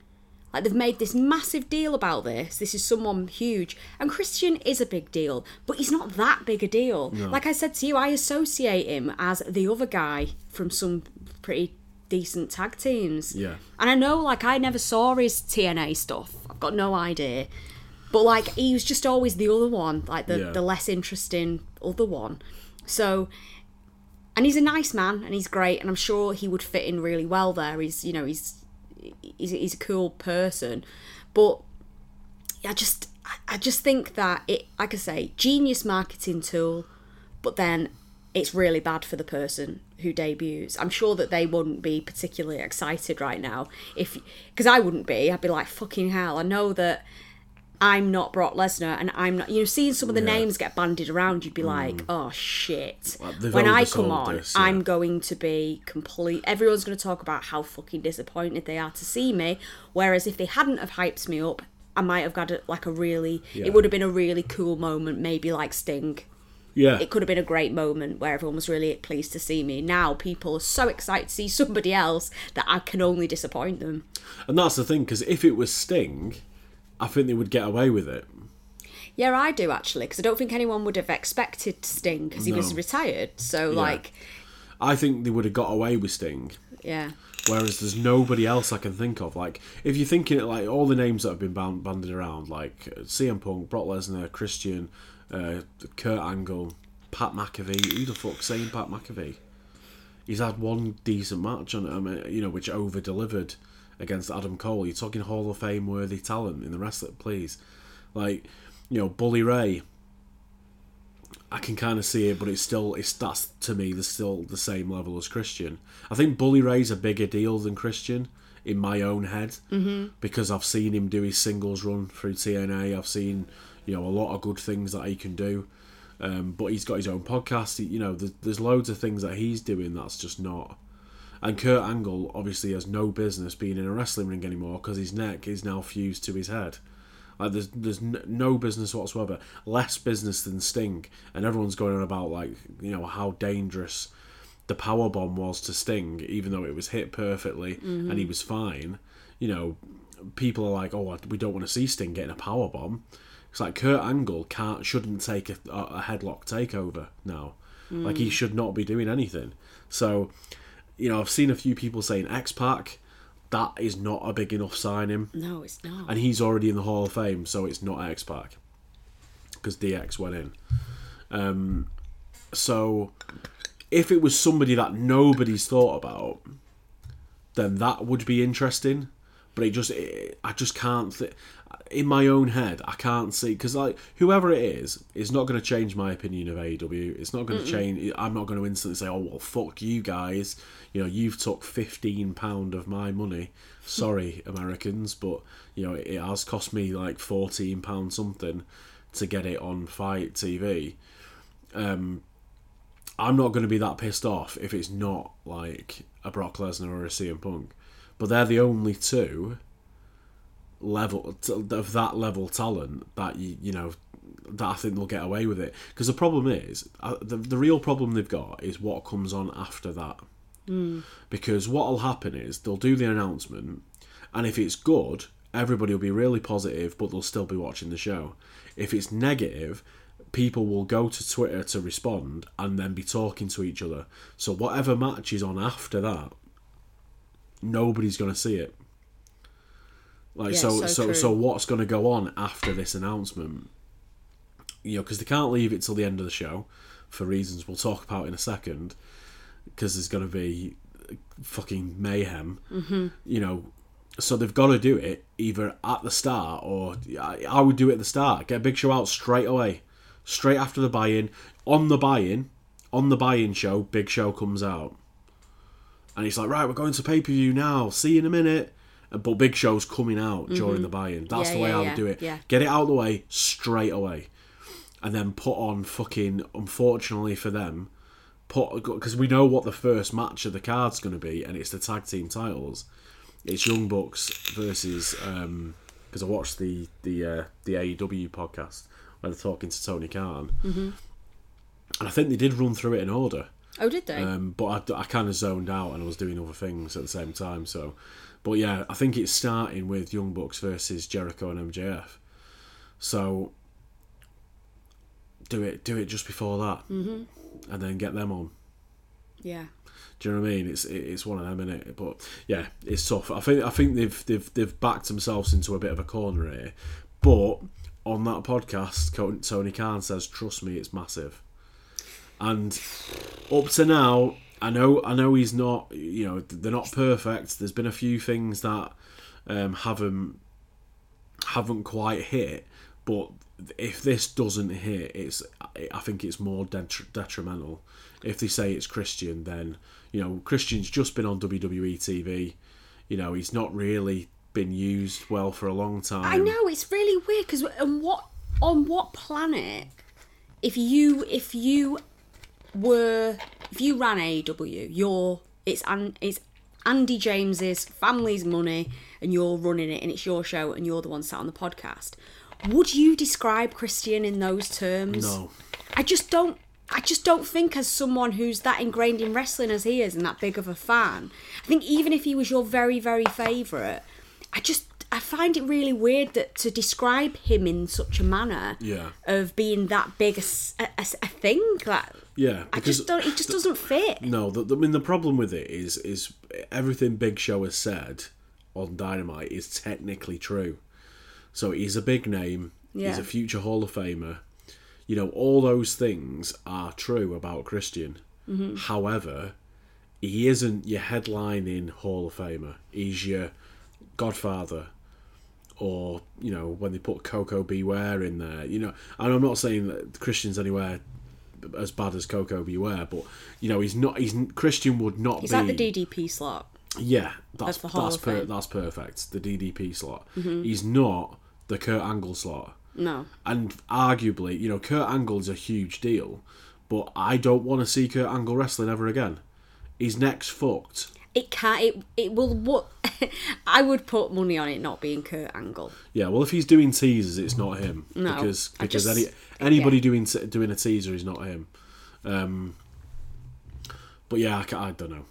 like they've made this massive deal about this, this is someone huge, and Christian is a big deal, but he's not that big a deal. Like I said to you, I associate him as the other guy from some pretty decent tag teams. Yeah. And I know, like, I never saw his TNA stuff. I've got no idea. But, like, he was just always the other one, like, the, Yeah. the less interesting other one. So, and he's a nice man and he's great, and I'm sure he would fit in really well there. He's, you know, he's he's, he's a cool person. But I just, I- just think that it, like I say, genius marketing tool, but then it's really bad for the person who debuts. I'm sure that they wouldn't be particularly excited right now if, because I wouldn't be. I'd be like, fucking hell. I know that I'm not Brock Lesnar and I'm not, you know, seeing some of the Yeah. Mm. names get bandied around, you'd be like, oh shit. They've when I come on, this, yeah. I'm going to be complete. Everyone's going to talk about how fucking disappointed they are to see me. Whereas if they hadn't have hyped me up, I might have got a, like a really. Yeah. It would have been a really cool moment, maybe like Sting. yeah, It could have been a great moment where everyone was really pleased to see me. Now people are so excited to see somebody else that I can only disappoint them. and that's the thing because if it was Sting, I think they would get away with it. Yeah, I do actually, because I don't think anyone would have expected Sting because he was retired. So like, I think they would have got away with Sting. yeah, Whereas there's nobody else I can think of. Like, if you're thinking like all the names that have been band- banded around, like CM Punk, Brock Lesnar, Christian, uh, Kurt Angle, Pat McAfee. Who the fuck's saying Pat McAfee? He's had one decent match on it, I mean, you know, which over delivered against Adam Cole. You're talking Hall of Fame worthy talent in the wrestling, please. Like, you know, Bully Ray. I can kind of see it, but it's still it's that's to me the still the same level as Christian. I think Bully Ray's a bigger deal than Christian in my own head mm-hmm. because I've seen him do his singles run through TNA. I've seen you know a lot of good things that he can do, um, but he's got his own podcast. You know, there's, there's loads of things that he's doing that's just not. And Kurt Angle obviously has no business being in a wrestling ring anymore because his neck is now fused to his head. Like there's there's no business whatsoever. Less business than Sting, and everyone's going on about like you know how dangerous the power bomb was to Sting, even though it was hit perfectly and he mm-hmm. was fine. You know, people are like, oh, we don't want to see Sting getting a power bomb. It's like Kurt Angle can't shouldn't take a, a headlock takeover now. Like he mm. should not be doing anything. So, you know, I've seen a few people saying X Pac. That is not a big enough signing no, it's not. and he's already in the Hall of Fame, so it's not X Pac because DX went in. Um, so if it was somebody that nobody's thought about, then that would be interesting. But it just, it, I just can't. Th- in my own head, I can't see because like whoever it is is not going to change my opinion of AEW. It's not going to change. I'm not going to instantly say, "Oh well, fuck you guys." You know, you've took fifteen pound of my money. Sorry, Americans, but you know it has cost me like fourteen pound something to get it on FITE TV. Um, I'm not going to be that pissed off if it's not like a Brock Lesnar or a CM Punk, but they're the only two level of that level talent that you you know that I think they'll get away with it. Because the problem is uh, the the real problem they've got is what comes on after that. Mm. Because what'll happen is they'll do the announcement, and if it's good, everybody will be really positive, but they'll still be watching the show. If it's negative, people will go to Twitter to respond and then be talking to each other. So whatever match is on after that, nobody's going to see it. Like Yeah, so, so so, so what's going to go on after this announcement? You know, because they can't leave it till the end of the show for reasons we'll talk about in a second. Because there's going to be fucking mayhem. Mm-hmm. You know, so they've got to do it either at the start or I, would do it at the start. Get Big Show out straight away, straight after the buy-in. On the buy-in, on the buy-in show, Big Show comes out, and he's like, "Right, we're going to pay-per-view now. See you in a minute." But Big Show's coming out during the buy-in. That's Yeah, the way yeah, I yeah, would do it. yeah. Get it out of the way straight away, and then put on fucking. Unfortunately for them, put because we know what the first match of the card's going to be, and it's the tag team titles. It's Young Bucks versus because I watched the the uh, the AEW podcast where they're talking to Tony Khan, mm-hmm. and I think they did run through it in order. Oh, did they? Um, but I, I kind of zoned out and I was doing other things at the same time. So, but yeah, I think it's starting with Young Bucks versus Jericho and MJF. So do it, do it just before that, mm-hmm. and then get them on. yeah. Do you know what I mean? It's it's one of them, innit? But yeah, it's tough. I think I think they've they've they've backed themselves into a bit of a corner here. But on that podcast, Tony Khan says, "Trust me, it's massive." And up to now, I know I know he's not. You know, they're not perfect. There's been a few things that um, haven't haven't quite hit. But if this doesn't hit, it's I think it's more detri- detrimental. If they say it's Christian, then you know Christian's just been on WWE TV. You know he's not really been used well for a long time. I know it's really weird because on what on what planet, if you if you were if you ran AEW, you're it's an it's Andy James's family's money, and you're running it, and it's your show, and you're the one sat on the podcast. Would you describe Christian in those terms? No. I just don't. I just don't think, as someone who's that ingrained in wrestling as he is and that big of a fan, I think even if he was your very, very favourite, I just I find it really weird that to describe him in such a manner Yeah. of being that big a thing that Yeah, I just don't. It just doesn't fit. No, the, the, I mean the problem with it is is everything Big Show has said on Dynamite is technically true. So he's a big name. He's a future Hall of Famer. You know, all those things are true about Christian. Mm-hmm. However, he isn't your headlining Hall of Famer. He's your Godfather, or you know when they put Koko B. Ware in there. You know, and I'm not saying that Christian's anywhere as bad as Koko B. Ware, but you know he's not. He's Christian would not He's be. like the DDP slot. Yeah, that's Of the Hall that's of per. Mm-hmm. that's perfect. The DDP slot. He's not the Kurt Angle slaughter. No, and arguably, you know, Kurt Angle's a huge deal, but I don't want to see Kurt Angle wrestling ever again. His neck's fucked. it can't. It it will. What I would put money on it not being Kurt Angle. Yeah, well, if he's doing teasers, it's not him No, because because just- any anybody doing doing a teaser is not him. Um, but yeah, I, I don't know.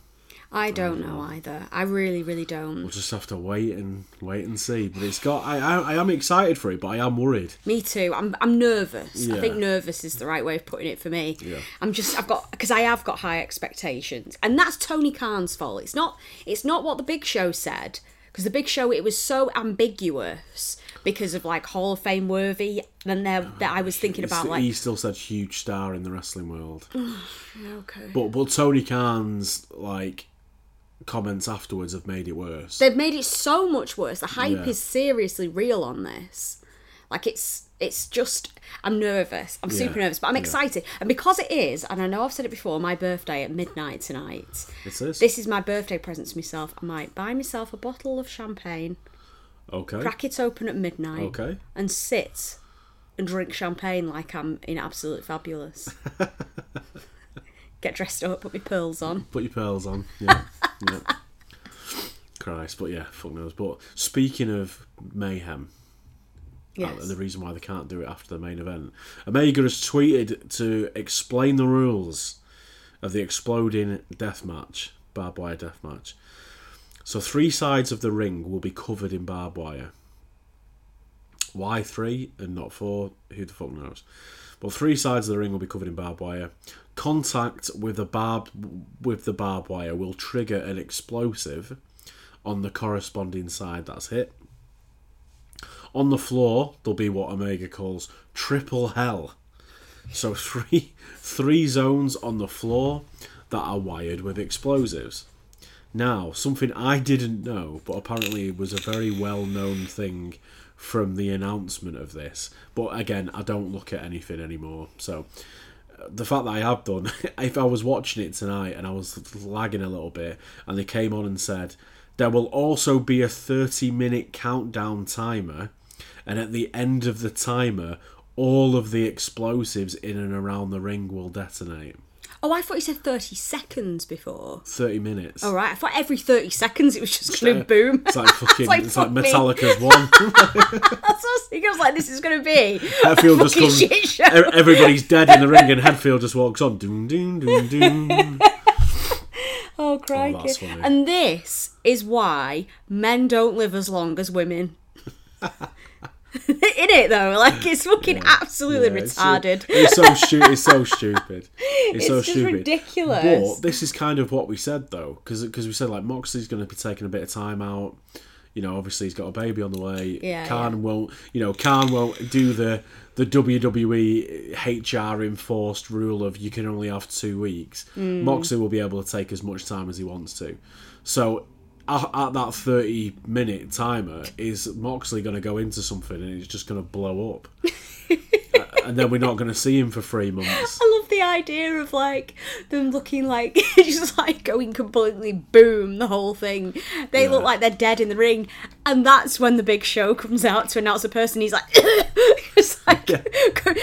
I don't know either. I really, really don't. We'll just have to wait and wait and see. But it's got. I I, I am excited for it, but I am worried. Me too. I'm I'm nervous. I think nervous is the right way of putting it for me. Yeah. I'm just I've got because I have got high expectations, and that's Tony Khan's fault. It's not it's not what the Big Show said because the Big Show it was so ambiguous because of like Hall of Fame worthy. Then there oh, that I was thinking about like he still said huge star in the wrestling world. okay. But but Tony Khan's like comments afterwards have made it worse. They've made it so much worse. The hype Yeah. is seriously real on this. Like it's it's just I'm nervous. I'm super nervous, but I'm Yeah. excited. And because it is, and I know I've said it before, my birthday at midnight tonight. It is. This is my birthday present to myself. I might buy myself a bottle of champagne, okay. crack it open at midnight, Okay. and sit and drink champagne like I'm in absolute fabulous. Get dressed up, put my pearls on. Put your pearls on. Yeah. yeah. Christ, but yeah, fuck knows. But speaking of mayhem, uh, Yes. and the reason why they can't do it after the main event, Omega has tweeted to explain the rules of the exploding death match, barbed wire death match. So three sides of the ring will be covered in barbed wire. Why three and not four? Who the fuck knows? But three sides of the ring will be covered in barbed wire. Contact with the barb with the barbed wire will trigger an explosive on the corresponding side that's hit. On the floor, there'll be what Omega calls triple hell. So three three zones on the floor that are wired with explosives. Now, something I didn't know, but apparently was a very well known thing from the announcement of this. But again, I don't look at anything anymore. So the fact that I have done, if I was watching it tonight and I was lagging a little bit, and they came on and said, there will also be a 30 minute countdown timer, and at the end of the timer, all of the explosives in and around the ring will detonate. Oh, I thought you said 30 seconds before. 30 minutes. All right, I thought every 30 seconds it was just going to boom. It's like fucking, like, it's like. Metallica's one. That's what I was thinking. I was like, this is going to be Hetfield a just comes. shit show. Everybody's dead in the ring, and Hetfield just walks on. Doom, doom, doom, doom. Oh, crikey. Oh, funny. and this is why men don't live as long as women. In it though, like it's fucking absolutely Yeah, retarded. It's so stu- It's so stupid. It's, so It's just stupid. ridiculous. But this is kind of what we said though, because we said like Moxley's going to be taking a bit of time out. You know, obviously he's got a baby on the way. Yeah, Khan yeah. won't. You know, Khan won't do the the WWE HR enforced rule of you can only have two weeks. Mm. Moxley will be able to take as much time as he wants to. So at, at that 30 minute timer, is Moxley going to go into something and it's just going to blow up? and then we're not going to see him for three months. I love the idea of like them looking like just like going completely boom the whole thing. They look like they're dead in the ring, and that's when the big show comes out to announce a person. He's like, it's like,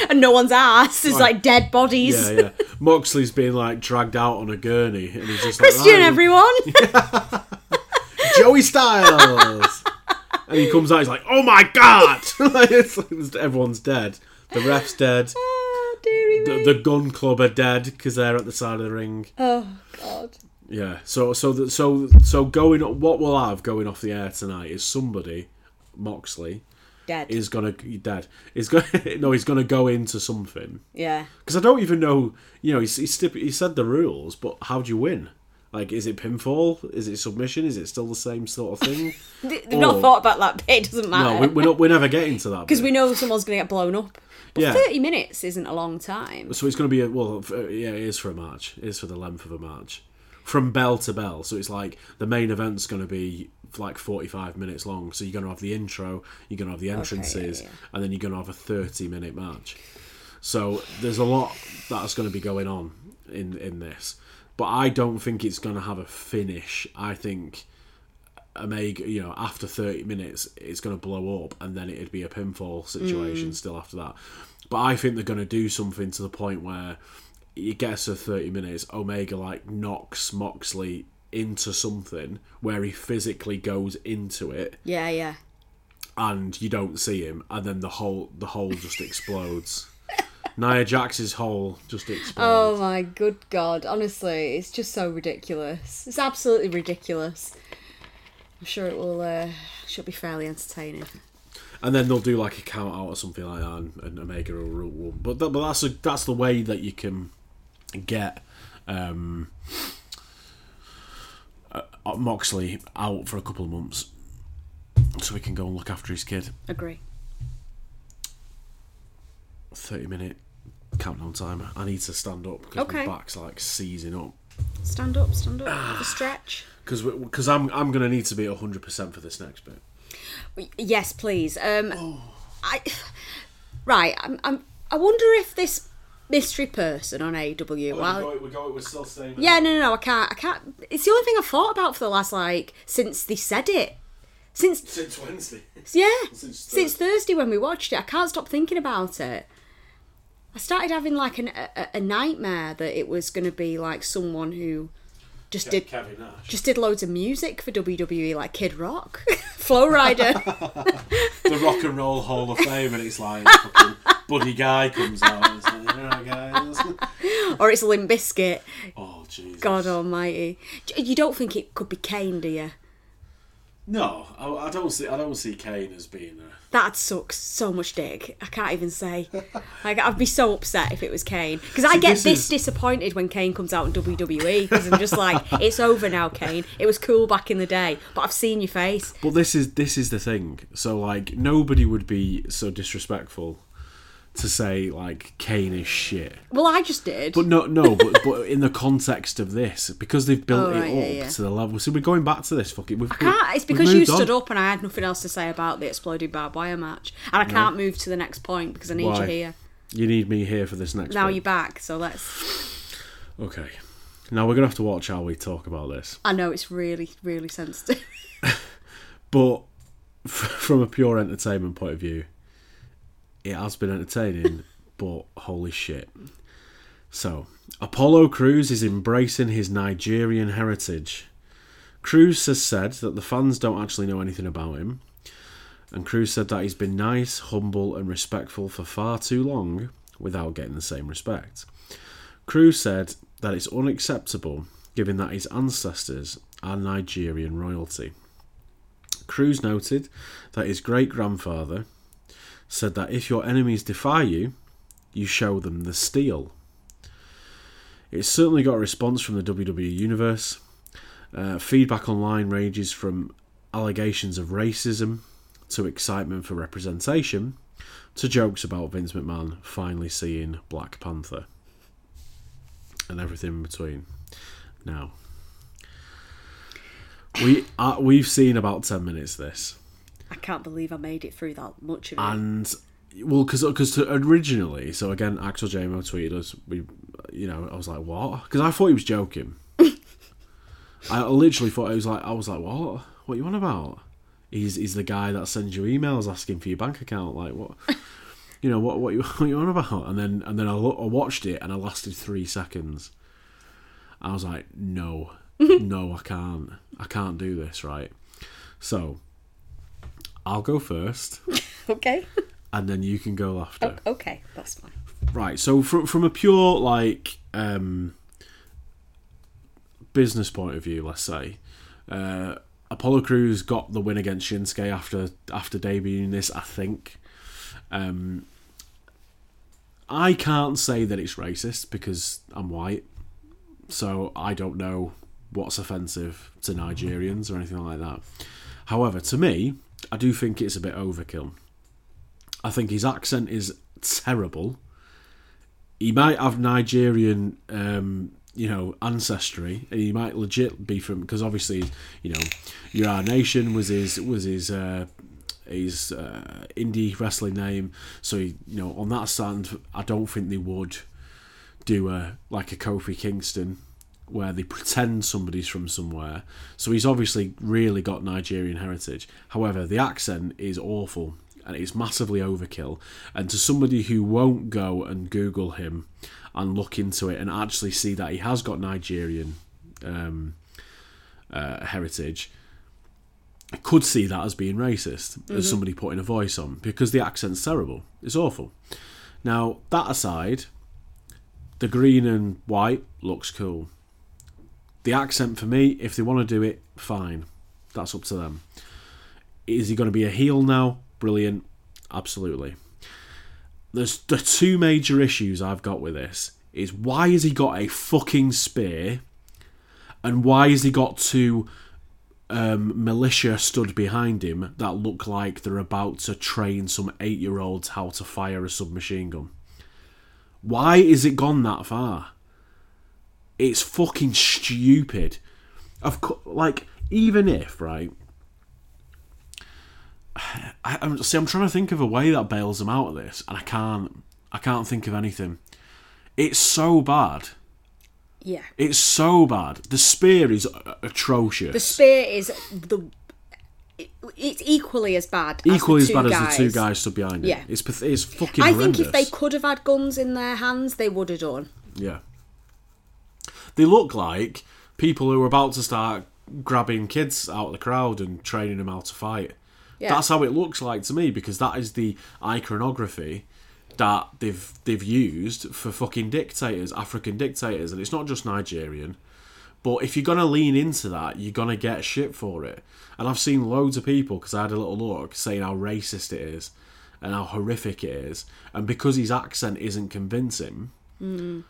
and no one's ass is like dead bodies. Yeah, yeah. Moxley's being like dragged out on a gurney, and he's just Christian, like, "Right, everyone. Joey Styles, and he comes out. He's like, "Oh my god!" Like, everyone's dead. The ref's dead. oh. The, the Gunn Club are dead because they're at the side of the ring. oh God. Yeah. So so the, so so going what we'll have going off the air tonight is somebody, Moxley, Dead. is gonna dead. Is going no, he's gonna go into something. yeah. Because I don't even know, you know, he, he said the rules, but how do you win? Like, is it pinfall? Is it submission? Is it still the same sort of thing? They- They've not thought about that bit. It doesn't matter. we, we're not. We're never getting to that because we know someone's going to get blown up. But Yeah. 30 minutes isn't a long time. So it's going to be a well, uh, yeah, it is for a match. It is for the length of a match, from bell to bell. So it's like the main event's going to be like forty-five minutes long. So you're going to have the intro, you're going to have the entrances, yeah. and then you're going to have a thirty-minute match. So there's a lot that's going to be going on in in this, but I don't think it's going to have a finish. I think. Omega, you know, after 30 minutes, it's going to blow up and then it'd be a pinfall situation mm. still after that. But I think they're going to do something to the point where it gets to 30 minutes, Omega like knocks Moxley into something where he physically goes into it Yeah, yeah. and you don't see him and then the whole the hole just explodes. Nia Jax's hole just Oh my good god! Honestly, it's just so ridiculous. It's absolutely ridiculous. I'm sure it will. Uh, should be fairly entertaining. and then they'll do like a count out or something like that, and, and Omega will, will but that, but that's a, that's the way that you can get um, uh, Moxley out for a couple of months, so he can go and look after his kid. Agree. Thirty minute countdown timer. I need to stand up because Okay. my back's like seizing up. Stand up, stand up. Have a stretch. Because I'm I'm gonna need to be hundred percent for this next bit. Yes, please. Um, Oh. I right. I'm, I'm. I wonder if this mystery person on AW. well, we go, we're still staying. yeah, no, no, no. I can't. I can't. It's the only thing I've thought about for the last like since they said it. Since Since Wednesday. yeah, Since since Thursday when we watched it, I can't stop thinking about it. I started having like an, a, a nightmare that it was going to be like someone who just did Kevin Nash. just did loads of music for WWE, like Kid Rock, Flo Rida. the Rock and Roll Hall of Fame, and it's like fucking Buddy Guy comes out. And it's like, "All right, guys. or it's Limp Bizkit. Oh Jesus. God Almighty! You don't think it could be Kane, do you? No, I, I don't see. I don't see Kane as being a. That sucks so much dick. I can't even say. Like I'd be so upset if it was Kane because I get this this, is- disappointed when Kane comes out in WWE because I'm just like, it's over now, Kane. It was cool back in the day, but I've seen your face. But this is this is the thing. So like nobody would be so disrespectful to say like Kane is shit. Well, I just did. But no, no. But but in the context of this, because they've built Oh, it right, up yeah, yeah. to the level. So we're going back to this. Fuck it. We've, I can't. It's because you stood up. up and I had nothing else to say about the exploded barbed wire match, and I can't move to the next point because I need Why? you here. You need me here for this next. Now you're back, so let's. Okay. Now we're gonna have to watch how we talk about this. I know it's really, really sensitive. But f- from a pure entertainment point of view, it has been entertaining. but holy shit! So Apollo Crews is embracing his Nigerian heritage. Crews has said that the fans don't actually know anything about him, and Crews said that he's been nice, humble, and respectful for far too long without getting the same respect. Crews said that it's unacceptable given that his ancestors are Nigerian royalty. Crews noted that his great grandfather said that if your enemies defy you, you show them the steel. It's certainly got a response from the WWE Universe. Uh, feedback online ranges from allegations of racism to excitement for representation to jokes about Vince McMahon finally seeing Black Panther and everything in between. Now, we uh, we've seen about ten minutes of this, I can't believe I made it through that much of it. and well, because because originally, so again, Axel JMO tweeted us. We, you know, I was like, what? Because I thought he was joking. I literally thought I was like, I was like, what? What you on about? He's he's the guy that sends you emails asking for your bank account. Like what? You know what? What you what you on about? And then and then I, lo- I watched it and I lasted three seconds. I was like, no, no, I can't. I can't do this. Right. So I'll go first, okay. and then you can go after. Okay, that's fine. Right. So from from a pure like um, business point of view, let's say, uh, Apollo Crews got the win against Shinsuke after after debuting this. I think. Um, I can't say that it's racist because I'm white, so I don't know what's offensive to Nigerians or anything like that. However, to me, I do think it's a bit overkill. I think his accent is terrible. He might have Nigerian, um, you know, ancestry, and he might legit be from because obviously, you know, Uhaa Nation was his was his uh, his uh, indie wrestling name. So he, you know, on that stand, I don't think they would do a like a Kofi Kingston where they pretend somebody's from somewhere. So he's obviously really got Nigerian heritage. However, the accent is awful and it's massively overkill. And to somebody who won't go and Google him and look into it and actually see that he has got Nigerian um, uh, heritage, could see that as being racist, as somebody putting a voice on, because the accent's terrible. It's awful. Now, that aside, the green and white looks cool. The accent for me, if they want to do it, fine. That's up to them. Is he going to be a heel now? Brilliant. Absolutely. There's the two major issues I've got with this is why has he got a fucking spear and why has he got two um, militia stood behind him that look like they're about to train some eight year olds how to fire a submachine gun? Why is it gone that far? It's fucking stupid. Of like even if right, I, I'm see. I'm trying to think of a way that bails them out of this, and I can't. I can't think of anything. It's so bad. Yeah. It's so bad. The spear is uh, atrocious. The spear is the it's equally as bad. Equally as as bad two as the two guys stood behind it. Yeah. It's it's fucking. I think if they could have had guns in their hands, they would have done. Yeah. They look like people who are about to start grabbing kids out of the crowd and training them how to fight. Yeah. That's how it looks like to me because that is the iconography that they've they've used for fucking dictators, African dictators, and it's not just Nigerian. But if you're gonna lean into that, you're gonna get shit for it. And I've seen loads of people because I had a little look saying how racist it is and how horrific it is, and because his accent isn't convincing, mm.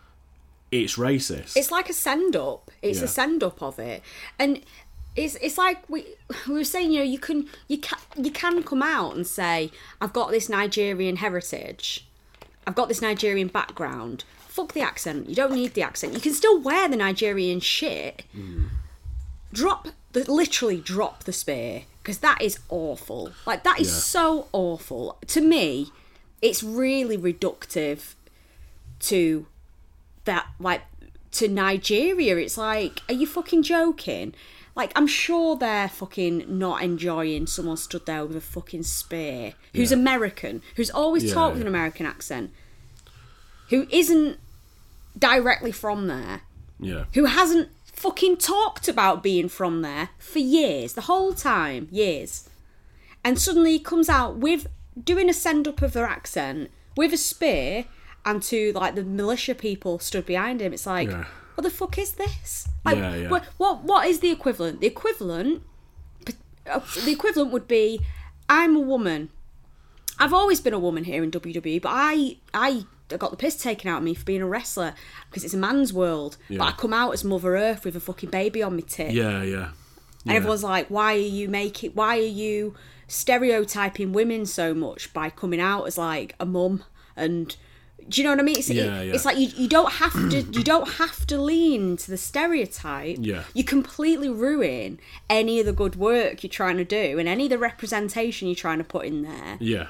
It's racist. It's like a send up. It's Yeah. a send up of it, and it's it's like we we were saying. You know, you can you can you can come out and say, "I've got this Nigerian heritage, I've got this Nigerian background." Fuck the accent. You don't need the accent. You can still wear the Nigerian shit. Hmm. Drop the literally drop the spear because that is awful. Like that is Yeah. so awful to me. It's really reductive to that like to Nigeria. It's like, are you fucking joking? Like, I'm sure they're fucking not enjoying someone stood there with a fucking spear who's Yeah. American, who's always Yeah, talked with yeah. an American accent, who isn't directly from there, yeah. who hasn't fucking talked about being from there for years, the whole time, years. And suddenly he comes out with doing a send up of their accent with a spear and to like the militia people stood behind him. It's like, Yeah. what the fuck is this? Like, Yeah, yeah. What, what what is the equivalent? The equivalent uh, the equivalent would be I'm a woman. I've always been a woman here in WWE, but I I got the piss taken out of me for being a wrestler because it's a man's world. But I come out as Mother Earth with a fucking baby on my tit. Yeah, yeah. And everyone's like, why are you making, why are you stereotyping women so much by coming out as like a mum? And do you know what I mean? It's, Yeah, it- yeah. it's like you, you don't have to, you don't have to lean to the stereotype. Yeah. You completely ruin any of the good work you're trying to do and any of the representation you're trying to put in there. Yeah.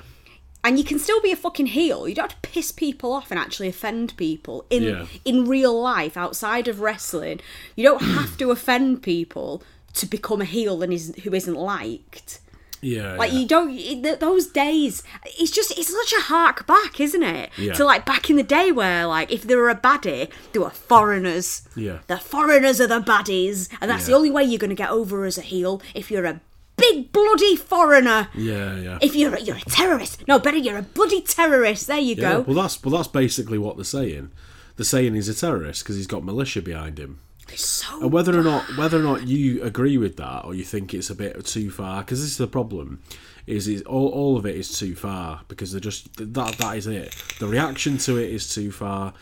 And you can still be a fucking heel. You don't have to piss people off and actually offend people in Yeah. in real life outside of wrestling. You don't have to offend people to become a heel and is who isn't liked. Yeah. Like yeah. you don't it- th- those days. It's just it's such a hark back, isn't it? Yeah. To like back in the day where like if they were a baddie, they were foreigners. Yeah. The foreigners are the baddies, and that's the only way you're going to get over as a heel if you're a big bloody foreigner. Yeah, yeah. If you're a, you're a terrorist, no, better you're a bloody terrorist. There you yeah. go. Well, that's well, that's basically what they're saying. They're saying he's a terrorist because he's got militia behind him. It's so And whether or not whether or not you agree with that or you think it's a bit too far, because this is the problem, is is all, all of it is too far because they're just that that is it. The reaction to it is too far.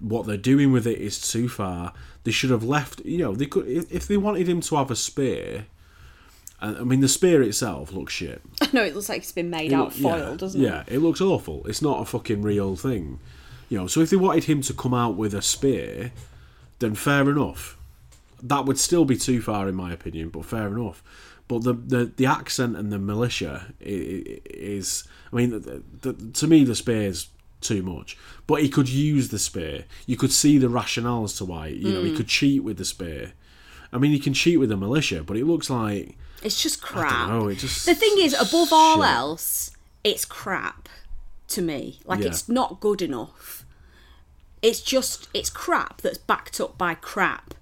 What they're doing with it is too far. They should have left. You know, they could if, they wanted him to have a spear. I mean, the spear itself looks shit. no, it looks like it's been made It out of foil, yeah, doesn't Yeah, it? Yeah, it looks awful. It's not a fucking real thing. You know, so if they wanted him to come out with a spear, then fair enough. That would still be too far in my opinion, but fair enough. But the the, the accent and the militia is, I mean, the, the, to me the spear's too much. But he could use the spear. You could see the rationales to why. You know, he mm. could cheat with the spear. I mean, he can cheat with the militia, but it looks like It's just crap. know. It just The thing is, above all else, it's crap to me. Like Yeah. it's not good enough. It's just it's crap that's backed up by crap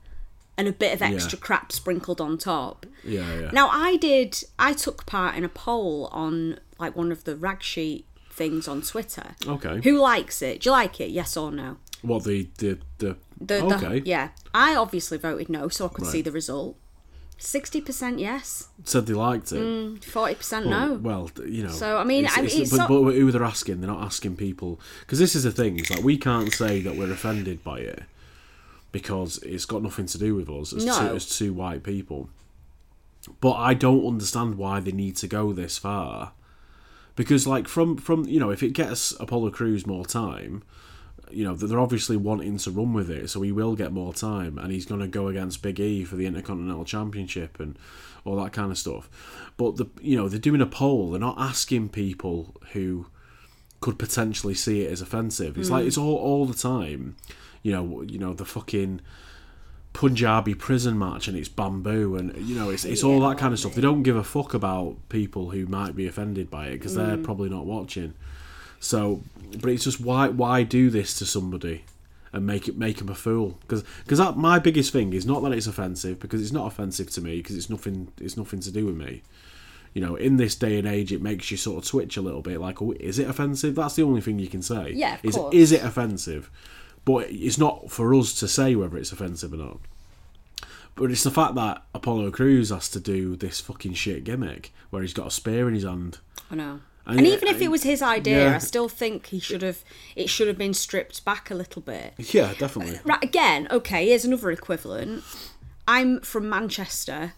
and a bit of extra crap sprinkled on top. Yeah, yeah. Now I did I took part in a poll on like one of the rag sheet things on Twitter. Okay. Who likes it? Do you like it? Yes or no? What the the the, The, the- okay yeah. I obviously voted no so I could see the result. 60% yes, said they liked it. Mm, 40% no. Well, you know. So, I mean, I mean, it's but, not- but who they're asking? They're not asking people because this is the thing. It's like we can't say that we're offended by it because it's got nothing to do with us as, No. two, as two white people. But I don't understand why they need to go this far. Because, like, from from you know, if it gets Apollo Crews more time, you know, they're obviously wanting to run with it, so he will get more time, and he's going to go against Big E for the Intercontinental Championship and all that kind of stuff. But the you know they're doing a poll; they're not asking people who could potentially see it as offensive. It's like hmm. it's all all the time. You know, you know the fucking Punjabi prison match and it's bamboo and you know it's it's all that kind of stuff. They don't give a fuck about people who might be offended by it because Mm. they're probably not watching. So, but it's just why why do this to somebody and make it make him a fool? Because because that my biggest thing is not that it's offensive because it's not offensive to me because it's nothing it's nothing to do with me. You know, in this day and age, it makes you sort of twitch a little bit. Like, oh, is it offensive? That's the only thing you can say. Yeah, of is, course. is it offensive? But it's not for us to say whether it's offensive or not. But it's the fact that Apollo Crews has to do this fucking shit gimmick where he's got a spear in his hand. I know. And And, it- even if it was his idea, yeah. I still think he should have. It should have been stripped back a little bit. Yeah, definitely. Uh, right again. Okay, here's another equivalent. I'm from Manchester,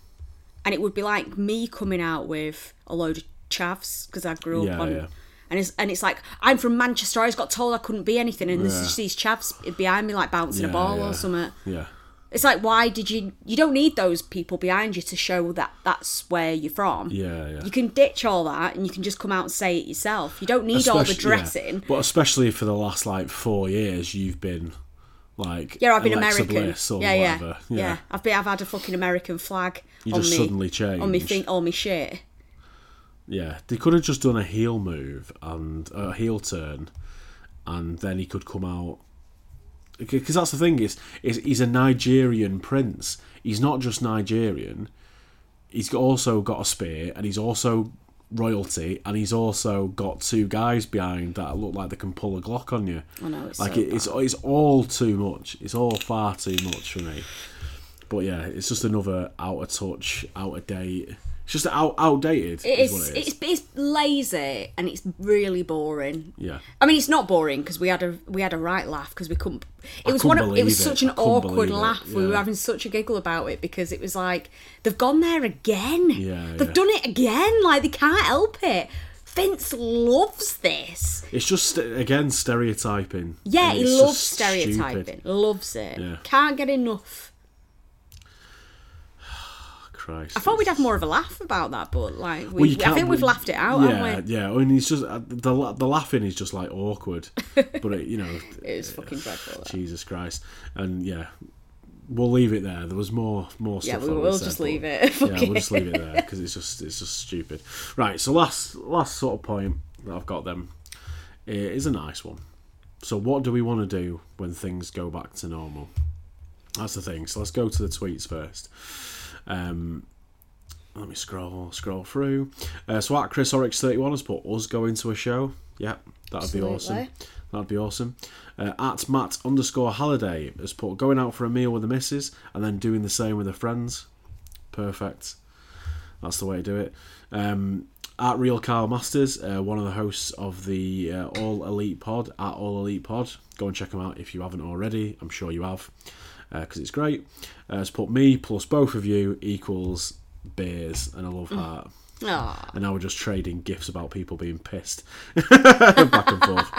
and it would be like me coming out with a load of chavs because I grew Yeah, up on. yeah. And it's, and it's like I'm from Manchester. I just got told I couldn't be anything, and there's just these chavs behind me like bouncing Yeah, a ball yeah. or something. Yeah. It's like why did you? You don't need those people behind you to show that that's where you're from. Yeah, yeah. You can ditch all that, and you can just come out and say it yourself. You don't need all the Especially- yeah. dressing. But especially for the last like four years, you've been like Yeah, I've been Alexa American. Yeah, yeah, whatever. yeah, I've been. I've had a fucking American flag You on just me. suddenly on me thing, all me shit. Yeah, they could have just done a heel move and a heel turn, and then he could come out. Because that's the thing is, is he's a Nigerian prince. He's not just Nigerian. He's also got a spear, and he's also royalty, and he's also got two guys behind that look like they can pull a Glock on you. I know, it's like so it, it's it's all too much. It's all far too much for me. But yeah, it's just another out of touch, out of date. It's just out outdated. It is is. it is. It's it's lazy and it's really boring. Yeah. I mean, it's not boring because we had a we had a right laugh because we couldn't. It I was one of it was it. such an awkward laugh. We were having such a giggle about it because it was like they've gone there again. Yeah, they've yeah. done it again. Like they can't help it. Vince loves this. It's just again stereotyping. Yeah, he loves stereotyping. stupid. Loves it. Yeah. Can't get enough. Christ. I thought we'd have more of a laugh about that, but like we, Well, I think we've laughed it out, Yeah, haven't we? yeah. I mean, it's just uh, the the laughing is just like awkward, but it, you know, It was fucking dreadful. Jesus Christ, and yeah, we'll leave it there. There was more more stuff. Yeah, we, will just leave it. Yeah, we'll just leave it there because it's just it's just stupid. Right. So last last sort of point that I've got them is a nice one. So what do we want to do when things go back to normal? That's the thing. So let's go to the tweets first. Um, let me scroll scroll through. Uh, so at Chris Oryx thirty one has put us going to a show. Yep, that'd be awesome. That'd be awesome. Uh, at Matt underscore Halliday has put going out for a meal with the missus and then doing the same with her friends. Perfect. That's the way to do it. Um, at Real Carl Masters, uh, one of the hosts of the uh, All Elite Pod, at All Elite Pod. Go and check them out if you haven't already. I'm sure you have, because it's great. Uh, put me plus both of you equals beers and a love heart. Aw. And now we're just trading gifts about people being pissed back and forth.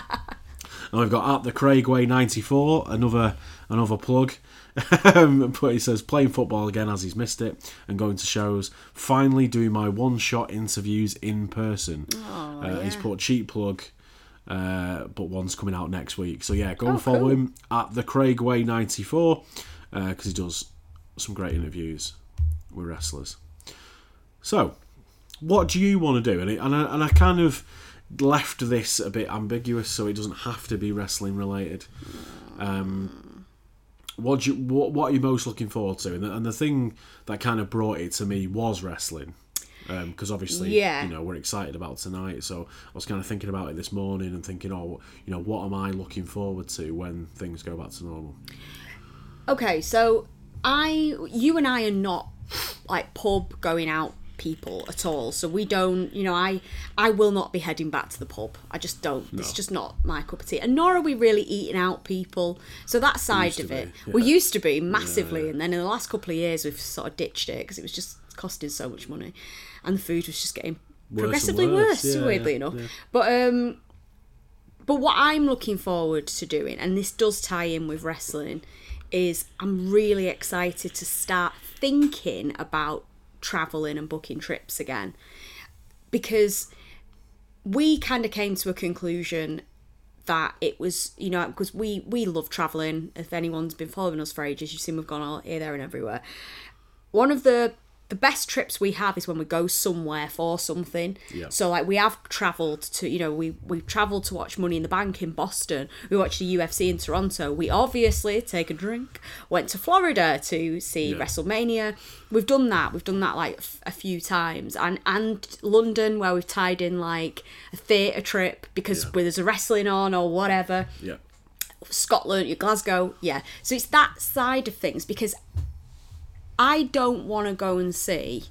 And we've got at the Craigway ninety four, another another plug. Um, but he says playing football again as he's missed it and going to shows. Finally doing my one shot interviews in person. uh, He's put cheap plug, uh, but one's coming out next week. So yeah, go and follow cool. him at the Craigway ninety four because he does some great interviews with wrestlers. So, what do you want to do? And, it, and, I, and I kind of left this a bit ambiguous, so it doesn't have to be wrestling related. Um, what, do you, what what are you most looking forward to? And the, and the thing that kind of brought it to me was wrestling. Um, because obviously, Yeah. you know, we're excited about tonight. So I was kind of thinking about it this morning and thinking, oh, you know, what am I looking forward to when things go back to normal? Okay, so I, you and I are not like pub going out people at all. So we don't, you know, I, I will not be heading back to the pub. I just don't. It's just not my cup of tea. And nor are we really eating out people. So that side of it, be, we used to be massively, and then in the last couple of years we've sort of ditched it because it was just costing so much money, and the food was just getting and progressively worse. worse. Yeah, weirdly yeah, enough, yeah. but um. But what I'm looking forward to doing, and this does tie in with wrestling, is I'm really excited to start thinking about traveling and booking trips again. Because we kind of came to a conclusion that it was you know because we we love traveling if anyone's been following us for ages you've seen we've gone all here there and everywhere one of the the best trips we have is when we go somewhere for something. Yeah. So like we have travelled to you know we we travelled to watch Money in the Bank in Boston. We watched the UFC in Toronto. We obviously take a drink. Went to Florida to see Yeah. WrestleMania. We've done that. We've done that like f- a few times. And and London where we've tied in like a theatre trip because Yeah. where there's a wrestling on or whatever. Yeah. Scotland, your Glasgow, yeah. So it's that side of things because I don't want to go and see.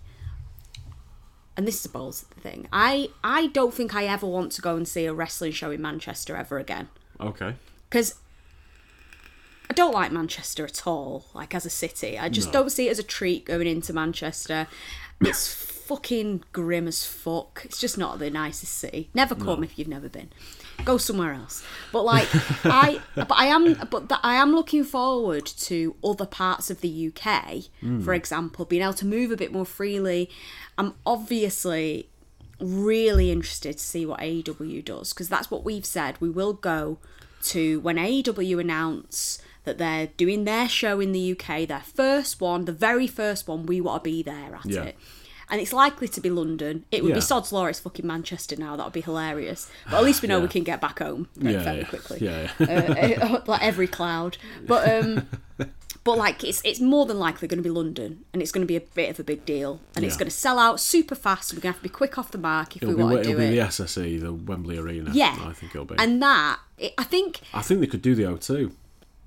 And this is a bold thing. I I don't think I ever want to go and see a wrestling show in Manchester ever again Okay. because I don't like Manchester at all. Like as a city, I just don't see it as a treat going into Manchester. It's fucking grim as fuck. It's just not the nicest city. Never come if you've never been. Go somewhere else. But like I, but I am, but I am looking forward to other parts of the UK. Hmm. For example, being able to move a bit more freely. I'm obviously really interested to see what AEW does because that's what we've said. We will go to when AEW announce that they're doing their show in the UK, their first one, the very first one. We want to be there at Yeah. it. And it's likely to be London. It would Yeah. be Sod's Law, it's fucking Manchester now. That would be hilarious. But at least we know Yeah. we can get back home very, Yeah. fairly Yeah. quickly Yeah. yeah. uh, like every cloud. But um, but like it's it's more than likely going to be London, and it's going to be a bit of a big deal, and it's going to sell out super fast. We're going to have to be quick off the mark if It'll we be, want to do it'll do be the. SSE, the Wembley Arena. Yeah, I think it'll be. and that it, I think I think they could do the O2.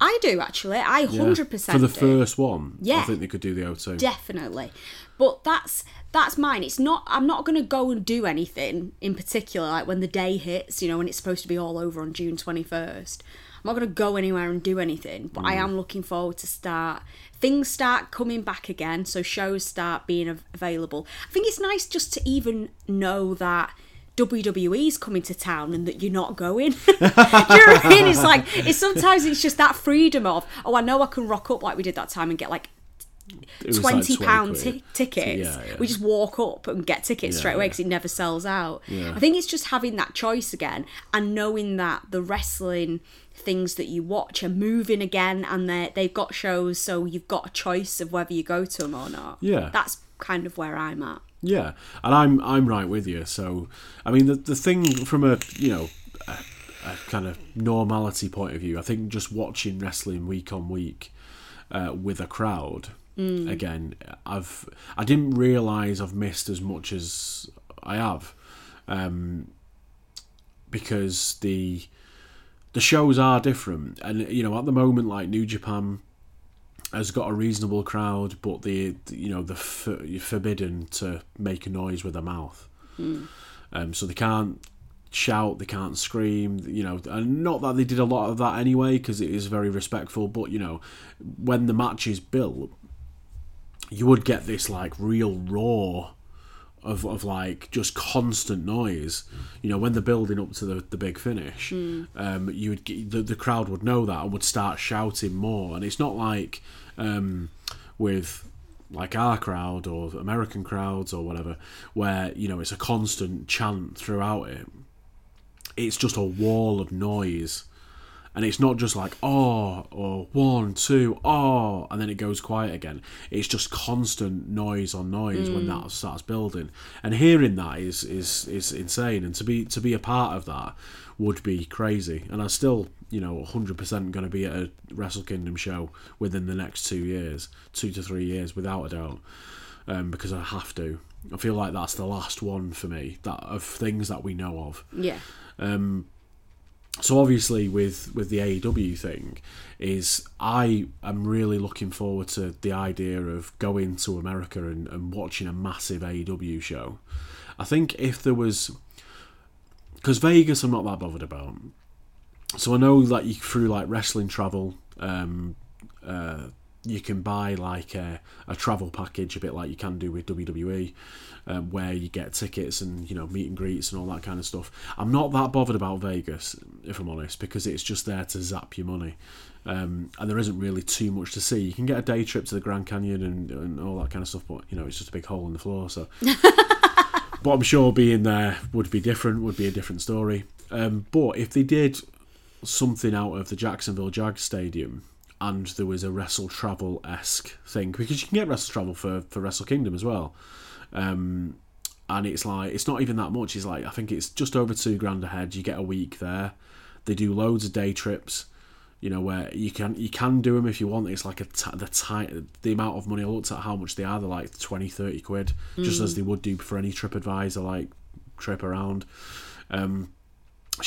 I do actually. I Yeah. hundred percent For the first one, Yeah, I think they could do the O2. definitely. But that's that's mine. It's not. I'm not going to go and do anything in particular. Like when the day hits, you know, when it's supposed to be all over on June 21st. I'm not going to go anywhere and do anything. But Mm. I am looking forward to start things start coming back again. So shows start being available. I think it's nice just to even know that. WWE's coming to town and that you're not going. Do you know what I mean? It's like it's sometimes it's just that freedom of oh I know I can rock up like we did that time and get like Was like twenty pound tickets. Yeah, yeah. We just walk up and get tickets Yeah, straight away because it never sells out. I think it's just having that choice again and knowing that the wrestling things that you watch are moving again and they they've got shows, so you've got a choice of whether you go to them or not. Yeah. that's kind of where I'm at. Yeah, and I'm I'm right with you. So, I mean, the the thing from a you know a, a kind of normality point of view, I think just watching wrestling week on week uh, with a crowd again, I've I didn't realise I've missed as much as I have, um, because the the shows are different, and you know at the moment like New Japan has got a reasonable crowd, but the you know the forbidden to make a noise with their mouth, um, so they can't shout, they can't scream, you know, and not that they did a lot of that anyway because it is very respectful, but you know, when the match is built, you would get this like real roar of, of like just constant noise. You know, when they're building up to the, the big finish, um, you would get, the the crowd would know that and would start shouting more. And it's not like um, with like our crowd or American crowds or whatever, where you know it's a constant chant throughout it. It's just a wall of noise. And it's not just like oh or one, two, oh, and then it goes quiet again. It's just constant noise on noise when that starts building. And hearing that is is is insane. And to be to be a part of that would be crazy. And I still, you know, hundred percent going to be at a Wrestle Kingdom show within the next two years, two to three years, without a doubt, um, because I have to. I feel like that's the last one for me that of things that we know of Yeah. So obviously with with the AEW thing is I am really looking forward to the idea of going to America and, and watching a massive AEW show. I think if there was because Vegas I'm not that bothered about. So I know that you through like wrestling travel, um, uh, you can buy like a, a travel package, a bit like you can do with WWE, um, where you get tickets and you know meet and greets and all that kind of stuff. I'm not that bothered about Vegas, if I'm honest, because it's just there to zap your money, um, and there isn't really too much to see. You can get a day trip to the Grand Canyon and, and all that kind of stuff, but you know it's just a big hole in the floor. So, but I'm sure being there would be different, would be a different story. Um, but if they did something out of the Jacksonville Jags Stadium, and there was a Wrestle Travel esque thing because you can get Wrestle Travel for for Wrestle Kingdom as well. Um, and it's like it's not even that much. It's like I think it's just over two grand a head. You get a week there. They do loads of day trips. You know where you can you can do them if you want. It's like a t- the tight the amount of money. I looked at how much they are. They're like 20, 30 quid, just as they would do for any trip advisor like trip around. Um,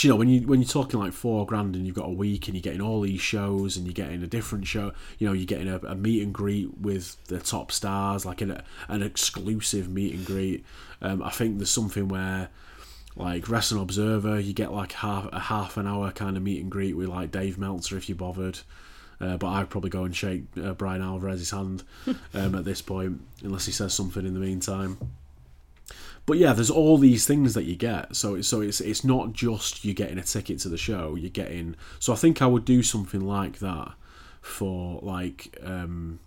you know when you when you're talking like four grand and you've got a week and you're getting all these shows and you're getting a different show you know you're getting a, a meet and greet with the top stars like an, an exclusive meet and greet um, i think there's something where like wrestling observer you get like half a half an hour kind of meet and greet with like dave meltzer if you're bothered uh, but I'd probably go and shake uh, Bryan Alvarez's hand um, at this point, unless he says something in the meantime but yeah, there's all these things that you get. So so it's it's not just you getting a ticket to the show. You're getting. So I think I would do something like that for like. Um,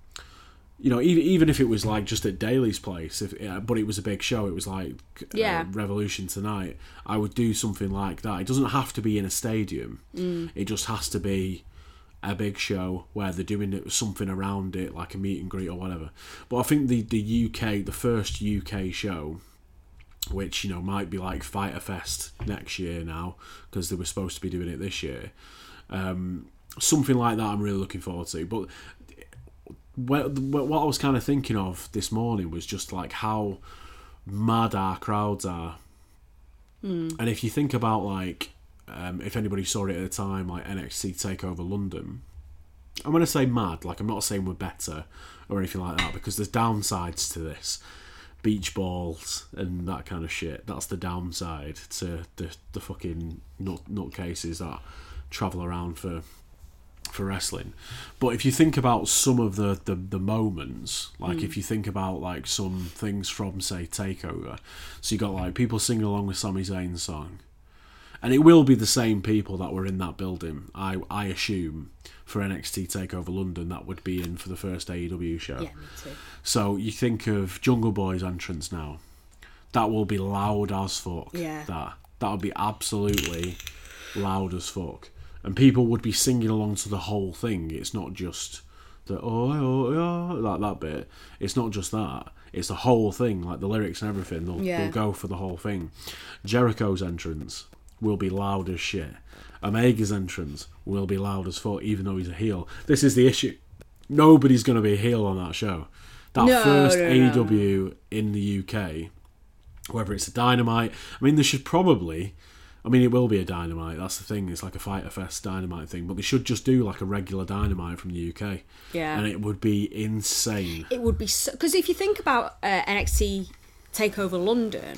you know, even even if it was like just at Daily's place, if but it was a big show, it was like uh, Yeah. Revolution tonight. I would do something like that. It doesn't have to be in a stadium. It just has to be a big show where they're doing something around it, like a meet and greet or whatever. But I think the the UK, the first UK show, which you know might be like Fyter Fest next year now because they were supposed to be doing it this year. Um, something like that, I'm really looking forward to. But what, what I was kind of thinking of this morning was just like how mad our crowds are, and if you think about like um, if anybody saw it at the time, like NXT Takeover London. I'm going to say mad, like I'm not saying we're better or anything like that because there's downsides to this beach balls and that kind of shit. That's the downside to the the fucking nut nutcases that travel around for for wrestling. But if you think about some of the the, the moments, like if mm. you think about like some things from say Takeover, so you got like people singing along with Sami Zayn's song. And it will be the same people that were in that building, I I assume, for NXT Takeover London that would be in for the first AEW show. Yeah, me too. So you think of Jungle Boy's entrance now. That will be loud as fuck. Yeah. That that would be absolutely loud as fuck, and people would be singing along to the whole thing. It's not just the oh oh oh like that bit. It's not just that. It's the whole thing, like the lyrics and everything. They'll, Yeah. they'll go for the whole thing. Jericho's entrance will be loud as shit. Omega's entrance will be loud as fuck, even though he's a heel. This is the issue. Nobody's going to be a heel on that show. That No, first no, no. AEW in the UK, whether it's a Dynamite, I mean, they should probably. I mean, it will be a Dynamite. That's the thing. It's like a Fyter Fest Dynamite thing, but they should just do like a regular Dynamite from the UK. Yeah. and it would be insane. It would be so because if you think about uh, NXT Takeover London,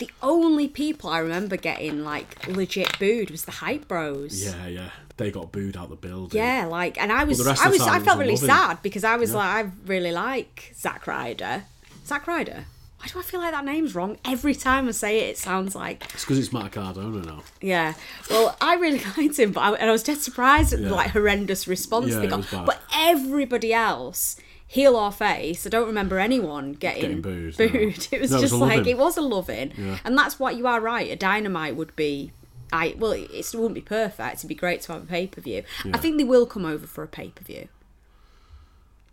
the only people I remember getting like legit booed was the Hype Bros. Yeah, yeah. They got booed out the building. Yeah, like, and I was, I was, I felt really loving. sad because I was like, I really like Zack Ryder. Zack Ryder. Why do I feel like that name's wrong every time I say it? It sounds like It's because it's Matt Cardona now. yeah. Well, I really liked him, but I, and I was dead surprised at the like horrendous response Yeah, they got. But everybody else, heel or face, I don't remember anyone getting, Getting booed, no. It was No, it was just like loving. it was a loving, Yeah. and that's what you are right. A dynamite would be. I well, it, it wouldn't be perfect. It'd be great to have a pay per view. I think they will come over for a pay per view.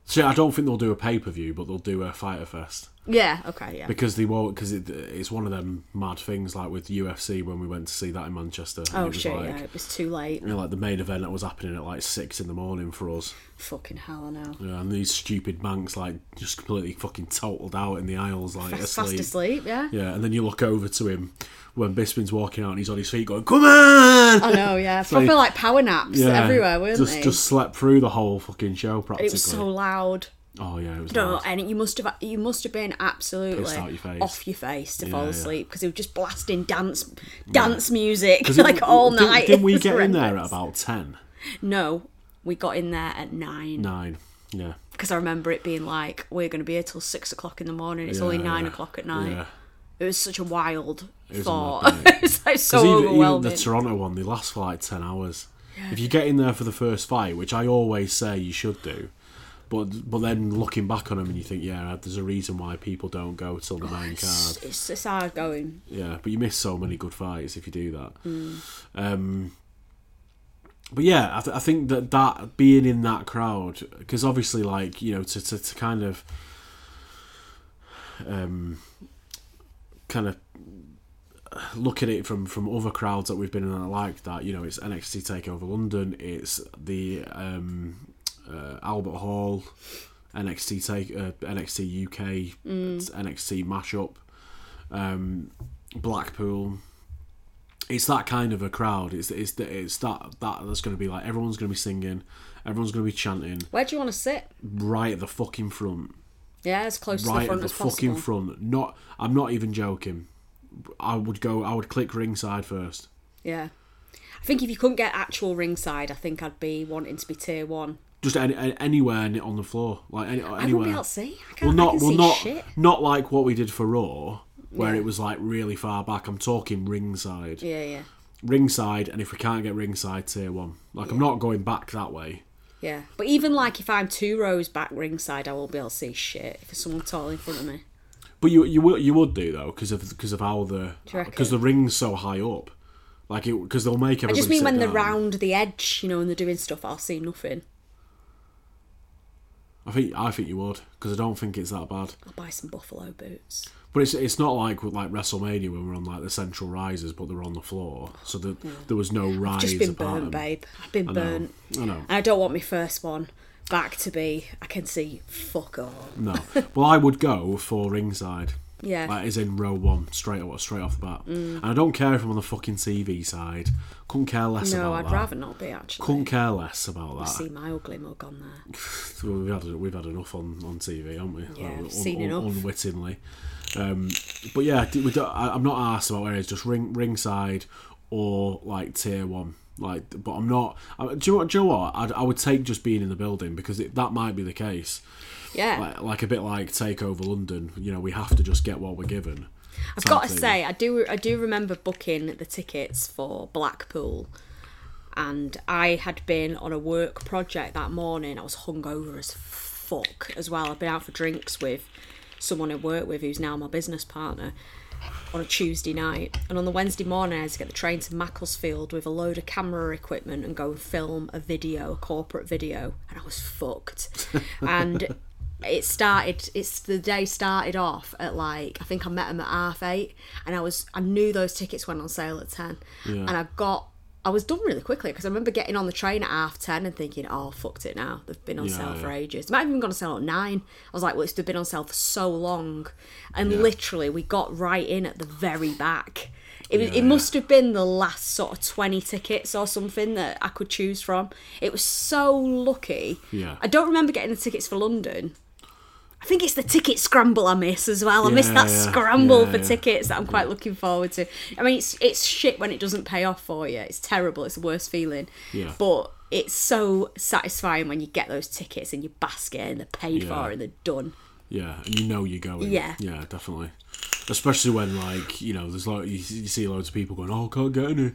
So I don't think they'll do a pay per view, but they'll do a Fyter Fest Yeah. Okay. Yeah. because they won't. Because it, it's one of them mad things like with UFC when we went to see that in Manchester. oh it was shit! Like, yeah, it was too late. you know, like the main event that was happening at like six in the morning for us. Fucking hell, I know. Yeah, and these stupid banks like just completely fucking totaled out in the aisles, like Fast, asleep. fast asleep. Yeah. Yeah, and then you look over to him when Bisping's walking out and he's on his feet going, "Come on!" I know. Yeah. Proper like power naps yeah, everywhere, weren't just they? just slept through the whole fucking show practically. it was so loud. oh yeah, it was. No, loud. and you must have you must have been absolutely your off your face to Yeah, fall asleep because it was just blasting dance dance music it- like all didn't- night. Didn't we get in there at about ten, No, we got in there at nine nine? Yeah. because I remember it being like we're going to be here till six o'clock in the morning. It's only nine yeah. o'clock at night. Yeah. It was such a wild thought. it's like so even, even the Toronto one, they last for like ten hours. If you get in there for the first fight, which I always say you should do, but but then looking back on them and you think, yeah, there's a reason why people don't go till the main card. it's, it's hard going. Yeah, but you miss so many good fights if you do that. Hmm. Um, but yeah, I, th- I think that that being in that crowd, because obviously, like you know, to, to, to kind of, um, kind of look at it from from other crowds that we've been in that like that. You know, it's NXT Takeover London, it's the um, uh, Albert Hall, NXT take uh, NXT UK, it's NXT mashup, um, Blackpool. It's that kind of a crowd. It's it's it's that that that's going to be like everyone's going to be singing, everyone's going to be chanting Where do you want to sit? right at the fucking front, Yeah, as close to the right front at the as possible. fucking front. Not, I'm not even joking. I would go. I would click ringside first. Yeah. I think if you couldn't get actual ringside, I think I'd be wanting to be tier one. Just any, any- anywhere on the floor, like any, I wouldn't anywhere. be able to see. I can't. not I can well, see not shit. not like what we did for Raw, where Yeah. it was like really far back. I'm talking ringside, Yeah, yeah, ringside, and if we can't get ringside, tier one. Like I'm not going back that way. Yeah. But even like if I'm two rows back ringside, I won't be able to see shit if there's someone tall in front of me. But you you would you would do though because of because of how the Do you reckon? because the ring's so high up, like it because they'll make I just mean when they're round the edge, you know, when they're doing stuff, I'll see nothing. I think I think you would because I don't think it's that bad. I'll buy some buffalo boots. But it's it's not like with like WrestleMania when we're on like the central risers, but they're on the floor, so the, there was no rise. Just been burnt, them. babe. I've been I burnt. I know. And I don't want my first one back to be. I can see fuck all. No. well, I would go for ringside. Yeah. Mm. Like, as in row one, straight off, straight off the bat. And I don't care if I'm on the fucking TV side. Couldn't care less No, about I'd that. rather not be actually. Couldn't care less about that. You see my ugly mug on there. We've had we've had enough on, on TV, haven't we? Yeah, Like, I've seen enough. Unwittingly. Um, but yeah, we don't, I, I'm not asked about where it's just ring ringside or like tier one. Like, but I'm not. I, do you know what? Do you know what? I'd, I would take just being in the building because it, that might be the case. Yeah. Like, like a bit like Takeover London. You know, we have to just get what we're given. I've got to thing. say, I do I do remember booking the tickets for Blackpool, and I had been on a work project that morning. I was hungover as fuck as well. I've been out for drinks with someone I work with who's now my business partner on a Tuesday night, and on the Wednesday morning I had to get the train to Macclesfield with a load of camera equipment and go and film a video, a corporate video, and I was fucked. and it started it's the day started off at like i think i met him at half eight and i was i knew those tickets went on sale at 10 and i got i was done really quickly because i remember getting on the train at half 10 and thinking oh fucked it now they've been on Yeah, sale for ages they might have even gone on sale at 9 i was like well it's been on sale for so long and literally we got right in at the very back it, was, Yeah, it must have been the last sort of 20 tickets or something that I could choose from. It was so lucky. Yeah. I don't remember getting the tickets for London. I think it's the ticket scramble I miss as well. I miss that yeah, scramble yeah, for yeah. tickets that I'm quite looking forward to. I mean, it's it's shit when it doesn't pay off for you. It's terrible. It's the worst feeling. Yeah. But it's so satisfying when you get those tickets in your basket and they're paid Yeah. for and they're done. Yeah, and you know you're going. Yeah. yeah, definitely. Especially when like you know, there's like you, you see loads of people going, "Oh, can't get any,"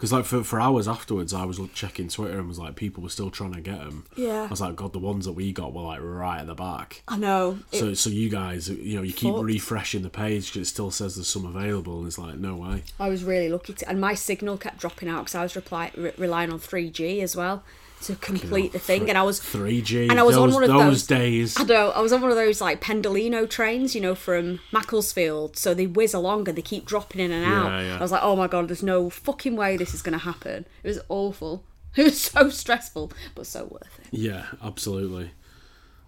because like for, for hours afterwards, I was checking Twitter and was like, people were still trying to get them. Yeah. I was like, God, the ones that we got were like right at the back. I know. So, so you guys, you know, you keep Fucked. refreshing the page because it still says there's some available, and it's like, no way. I was really lucky to, and my signal kept dropping out because I was reply, re- relying on 3G as well to complete the thing, and I was 3G. and I was those, on one of those those days. I know I was on one of those like Pendolino trains, you know, from Macclesfield. So they whiz along and they keep dropping in and out. Yeah, yeah. I was like, oh my god, there's no fucking way this is gonna happen. It was awful. It was so stressful, but so worth it. Yeah, absolutely.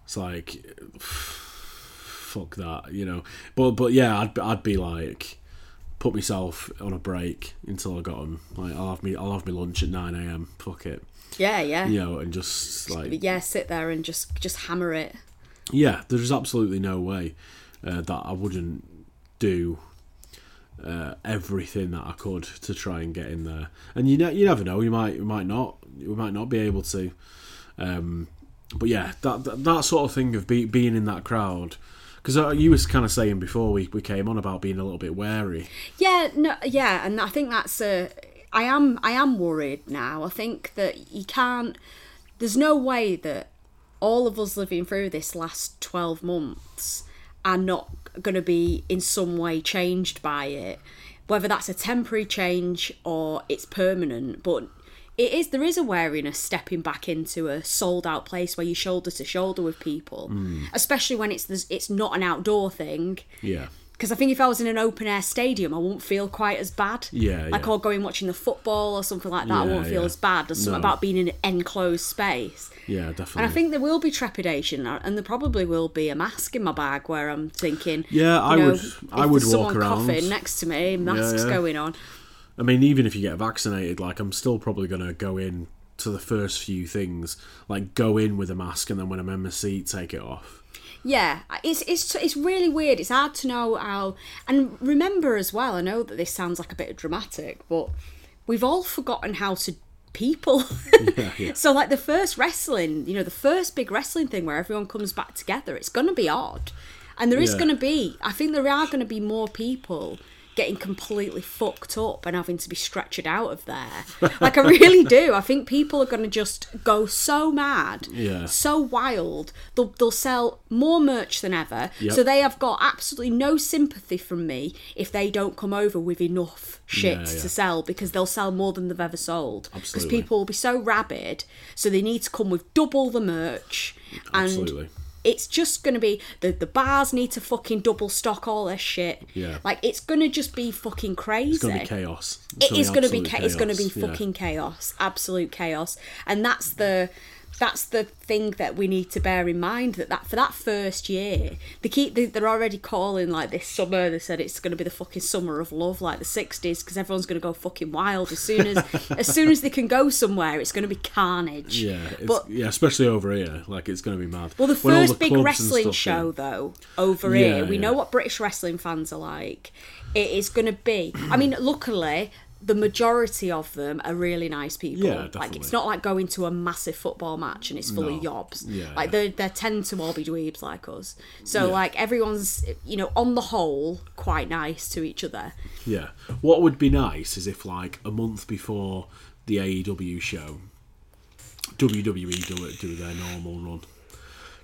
It's like, fuck that, you know. But but yeah, I'd I'd be like, put myself on a break until I got them. Like I'll have me I'll have my lunch at nine a.m. Fuck it, Yeah, yeah, you know, and just like yeah. Sit there and just just hammer it. yeah, there's absolutely no way uh, that I wouldn't do uh, everything that I could to try and get in there. And you ne- you never know, you might you might not you might not be able to. Um, but yeah, that, that that sort of thing of be, being in that crowd. Because uh, you was kind of saying before we, we came on about being a little bit wary. Yeah, no, yeah, and I think that's a. I am, I am worried now. I think that you can't. There's no way that all of us living through this last twelve months are not going to be in some way changed by it, whether that's a temporary change or it's permanent. But it is there is a wariness stepping back into a sold out place where you're shoulder to shoulder with people, Hmm. especially when it's it's not an outdoor thing. Yeah. Because I think if I was in an open air stadium, I wouldn't feel quite as bad. Yeah, Like yeah. or going watching the football or something like that, I won't feel yeah. as bad as something about being in an enclosed space. Yeah, definitely. And I think there will be trepidation, uh, and there probably will be a mask in my bag where I'm thinking, Yeah, you I know, would- I would someone walk around. coughing next to me, masks yeah. going on. I mean, even if you get vaccinated, like I'm still probably going to go in to the first few things, like go in with a mask, and then when I'm in my seat, take it off. Yeah, it's it's it's really weird. It's hard to know how. And remember as well. I know that this sounds like a bit dramatic, but we've all forgotten how to people. yeah. So like the first wrestling, you know, the first big wrestling thing where everyone comes back together, it's going to be odd, and there is Yeah. going to be. I think there are going to be more people getting completely fucked up and having to be stretchered out of there. Like I really do. I think people are going to just go so mad, Yeah. so wild. They'll, they'll sell more merch than ever. Yep. So they have got absolutely no sympathy from me if they don't come over with enough shit Yeah, yeah. to sell because they'll sell more than they've ever sold. Because people will be so rabid, so they need to come with double the merch. And Absolutely. It's just going to be the the bars need to fucking double stock all this shit. Yeah. Like it's going to just be fucking crazy. It's going to be chaos. It is going to be absolute cha- it's to be chaos, yeah. fucking chaos, absolute chaos, and that's the that's the thing that we need to bear in mind that, that for that first year they keep they, they're already calling like this summer they said it's going to be the fucking summer of love like the 60s because everyone's going to go fucking wild as soon as as soon as they can go somewhere it's going to be carnage Yeah, it's, but yeah, especially over here, like it's going to be mad. well, the first big wrestling show, in- though, over Yeah, here, we yeah. know what British wrestling fans are like. It is going to be. I mean, luckily, the majority of them are really nice people. Yeah, Like, it's not like going to a massive football match and it's full of yobs. Yeah, like, yeah. they they tend to all be dweebs like us. So, Yeah. like, everyone's, you know, on the whole, quite nice to each other. Yeah. What would be nice is if, like, a month before the AEW show, WWE do it, do their normal run,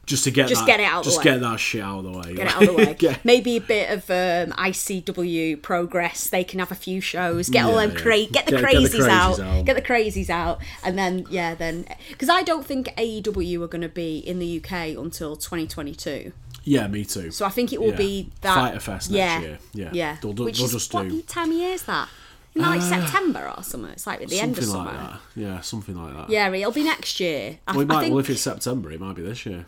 just to get Just that, get it out of the just get that shit out of the way. Get it out of the way. Maybe a bit of um, ICW progress. They can have a few shows. Get all Yeah, them yeah. get the Get- get the crazies, out. out. Get the crazies out, and then yeah, then because I don't think AEW are going to be in the UK until 2022. yeah, me too. So I think it will be that Fyter Fest next yeah, year. Yeah. yeah. They'll do- Which they'll is just what do- time of year is that? That like September or something? It's like at the end of something summer. like that. Yeah, something like that. Yeah, it'll be next year. I, Well, might, I think well, if it's September, it might be this year,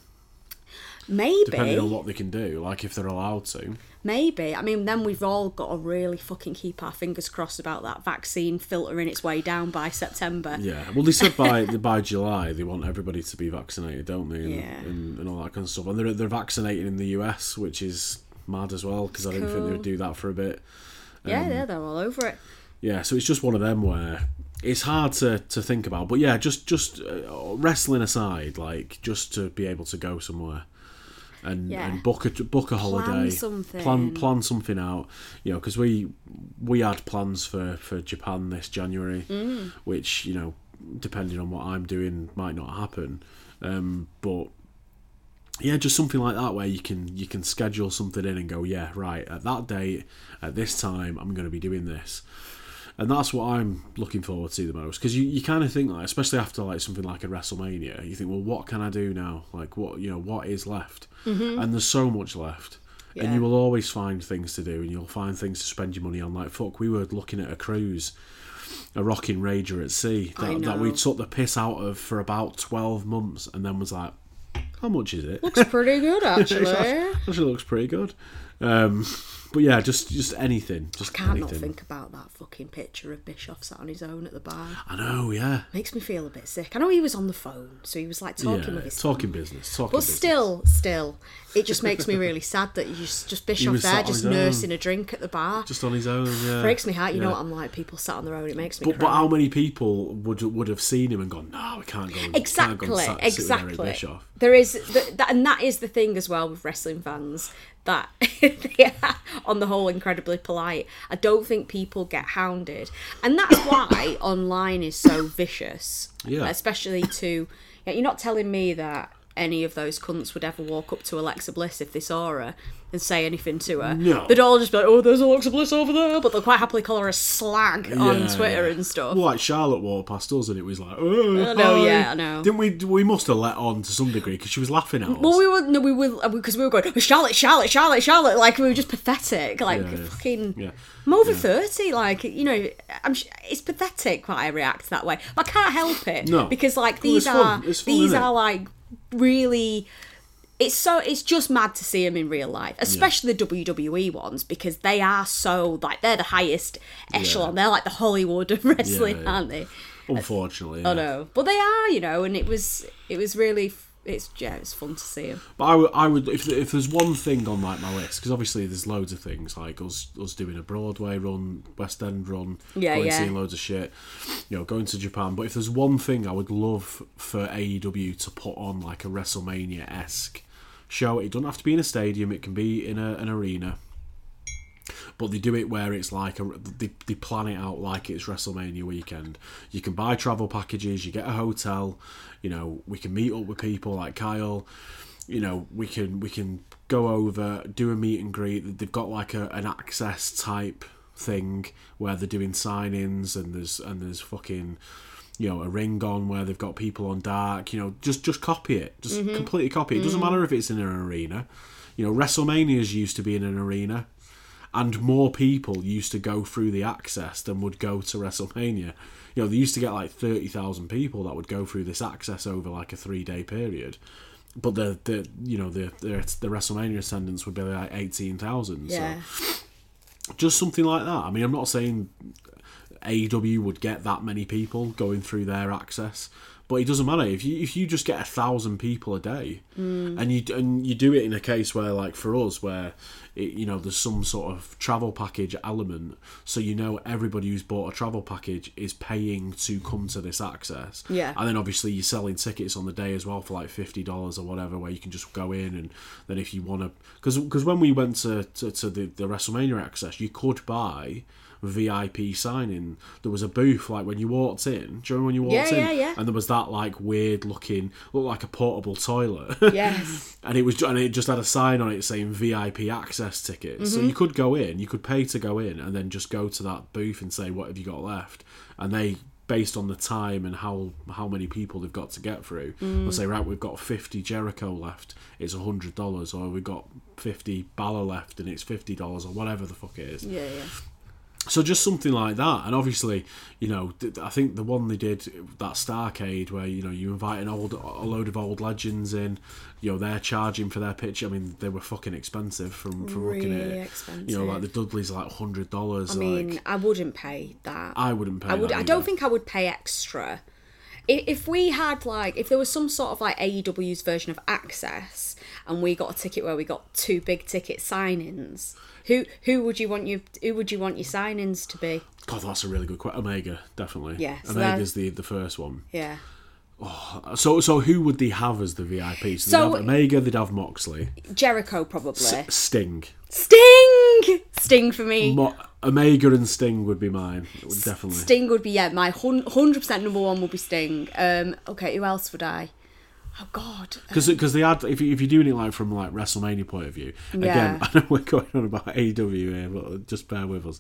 maybe. depending on what they can do. Like if they're allowed to. Maybe. I mean, then we've all got to really fucking keep our fingers crossed about that vaccine filtering its way down by September. Yeah. Well, they said by by July they want everybody to be vaccinated, don't they? And, Yeah. and, and all that kind of stuff. And they're they're vaccinating in the US, which is mad as well because I didn't think they would do that for a bit. Yeah, Um, yeah, they're all over it. Yeah. So it's just one of them where it's hard to, to think about. But yeah, just just uh, wrestling aside, like just to be able to go somewhere. And, Yeah. and book a book a holiday, something. plan plan something out, you know, because we we had plans for for Japan this January, Mm. which you know, depending on what I'm doing, might not happen. Um, but yeah, just something like that where you can you can schedule something in and go, yeah, right, at that date, at this time, I'm going to be doing this. And that's what I'm looking forward to the most because you, you kind of think like, especially after like something like a WrestleMania, you think, well, what can I do now? Like, what you know, what is left? And there's so much left, and you will always find things to do, and you'll find things to spend your money on. Like, fuck, we were looking at a cruise, a rocking rager at sea that, that we took the piss out of for about twelve months, and then was like, how much is it? Looks pretty good, actually. Actually, looks pretty good. Um, but yeah, just just anything, just Can't not think about that fucking picture of Bischoff sat on his own at the bar. I know, yeah, Makes me feel a bit sick. I know he was on the phone, so he was like talking yeah, with his talking business, talking But business. still, still, it just makes me really sad that you just, Bischoff there, just his own. nursing a drink at the bar. just on his own. Yeah, Breaks me heart. You know what I'm like. People sat on their own. It makes me But, but how many people would would have seen him and gone, no, we can't go. Can't go exactly, and sat, sit with exactly. There is, th- that, and that is the thing as well with wrestling fans that they are, on the whole, incredibly polite. I don't think people get hounded, and that's why online is so vicious. Yeah. especially to. Yeah, you're not telling me that any of those cunts would ever walk up to Alexa Bliss if they saw her and say anything to her. No. They'd all just be like, "Oh, there's Alexa Bliss over there," but they'll quite happily call her a slag on Twitter yeah. and stuff. Well, like Charlotte walked past us and it was like, oh, hi." yeah, I know. Didn't we? We must have let on to some degree because she was laughing at us. Well, we were no, we were uh, because we were going oh, Charlotte, Charlotte, Charlotte, Charlotte. Like we were just pathetic. Like Yeah, yeah. fucking. Yeah. I'm over thirty. Like you know, I'm. sh- It's pathetic why I react that way. But I can't help it. No. Because like these it's are fun. Fun, these are like really. It's so it's just mad to see them in real life, especially the WWE ones because they are so like they're the highest echelon. They're like the Hollywood of wrestling, yeah. aren't they? Unfortunately, I yeah. know, but they are, you know, and it was it was really it's yeah, it's fun to see them. But I would, I would if, if there's one thing on like my list, because obviously there's loads of things like us us doing a Broadway run, West End run, Yeah, going yeah. seeing loads of shit, you know, going to Japan. But if there's one thing I would love for AEW to put on like a WrestleMania esque show, it doesn't have to be in a stadium; it can be in a, an arena. But they do it where it's like a, they, they plan it out like it's WrestleMania weekend. You can buy travel packages, you get a hotel, you know, we can meet up with people like Kyle, you know, we can we can go over, do a meet and greet. They've got like a, an access type thing where they're doing sign-ins and there's and there's fucking you know a ring on where they've got people on dark you know just just copy it just mm-hmm. completely copy it. it doesn't mm-hmm. matter if it's in an arena you know wrestlemanias used to be in an arena and more people used to go through the access than would go to WrestleMania. You know, they used to get like thirty thousand people that would go through this access over like a three day period. But the the you know the the, the WrestleMania attendance would be like eighteen thousand. Yeah. So just something like that. I mean, I'm not saying AEW would get that many people going through their access, but it doesn't matter if you if you just get a thousand people a day, mm. and you and you do it in a case where like for us where it, you know there's some sort of travel package element, so you know everybody who's bought a travel package is paying to come to this access. Yeah. and then obviously you're selling tickets on the day as well for like fifty dollars or whatever, where you can just go in and then if you want to, because because when we went to to, to the, the WrestleMania access, you could buy. VIP signing. There was a booth like when you walked in. Do you remember when you walked Yeah, in? yeah, yeah. And there was that like weird looking, looked like a portable toilet. Yes. and it was and it just had a sign on it saying VIP access tickets. Mm-hmm. So you could go in, you could pay to go in, and then just go to that booth and say, "What have you got left?" And they, based on the time and how how many people they've got to get through, Mm. they'll say, "Right, we've got fifty Jericho left. It's hundred dollars, or we've got fifty Balor left, and it's fifty dollars, or whatever the fuck it is." Yeah, yeah. So just something like that, and obviously, you know, I think the one they did that Starcade where you know you invite an old a load of old legends in, you know they're charging for their pitch. I mean, they were fucking expensive from from looking at Really it. expensive. You know, like the Dudleys like hundred dollars. I mean, like I wouldn't pay that. I wouldn't pay. I would. that I don't think I would pay extra. If we had like, if there was some sort of like AEW's version of Access, and we got a ticket where we got two big ticket sign-ins, who who would you want you who would you want your sign-ins to be? God, that's a really good question. Omega, definitely. Yeah, so Omega's the the first one. Yeah. Oh, So so who would they have as the VIP? So, So- they'd have Omega, they'd have Moxley, Jericho probably. S- Sting. Sting! Sting for me. Mo- Omega and Sting would be mine. Would definitely. Sting would be yeah, my hundred percent number one would be Sting. Um, okay, who else would I? Oh God, Because they had, if, you, if you're doing it like from like WrestleMania point of view, again, I know we're going on about AEW here, but just bear with us.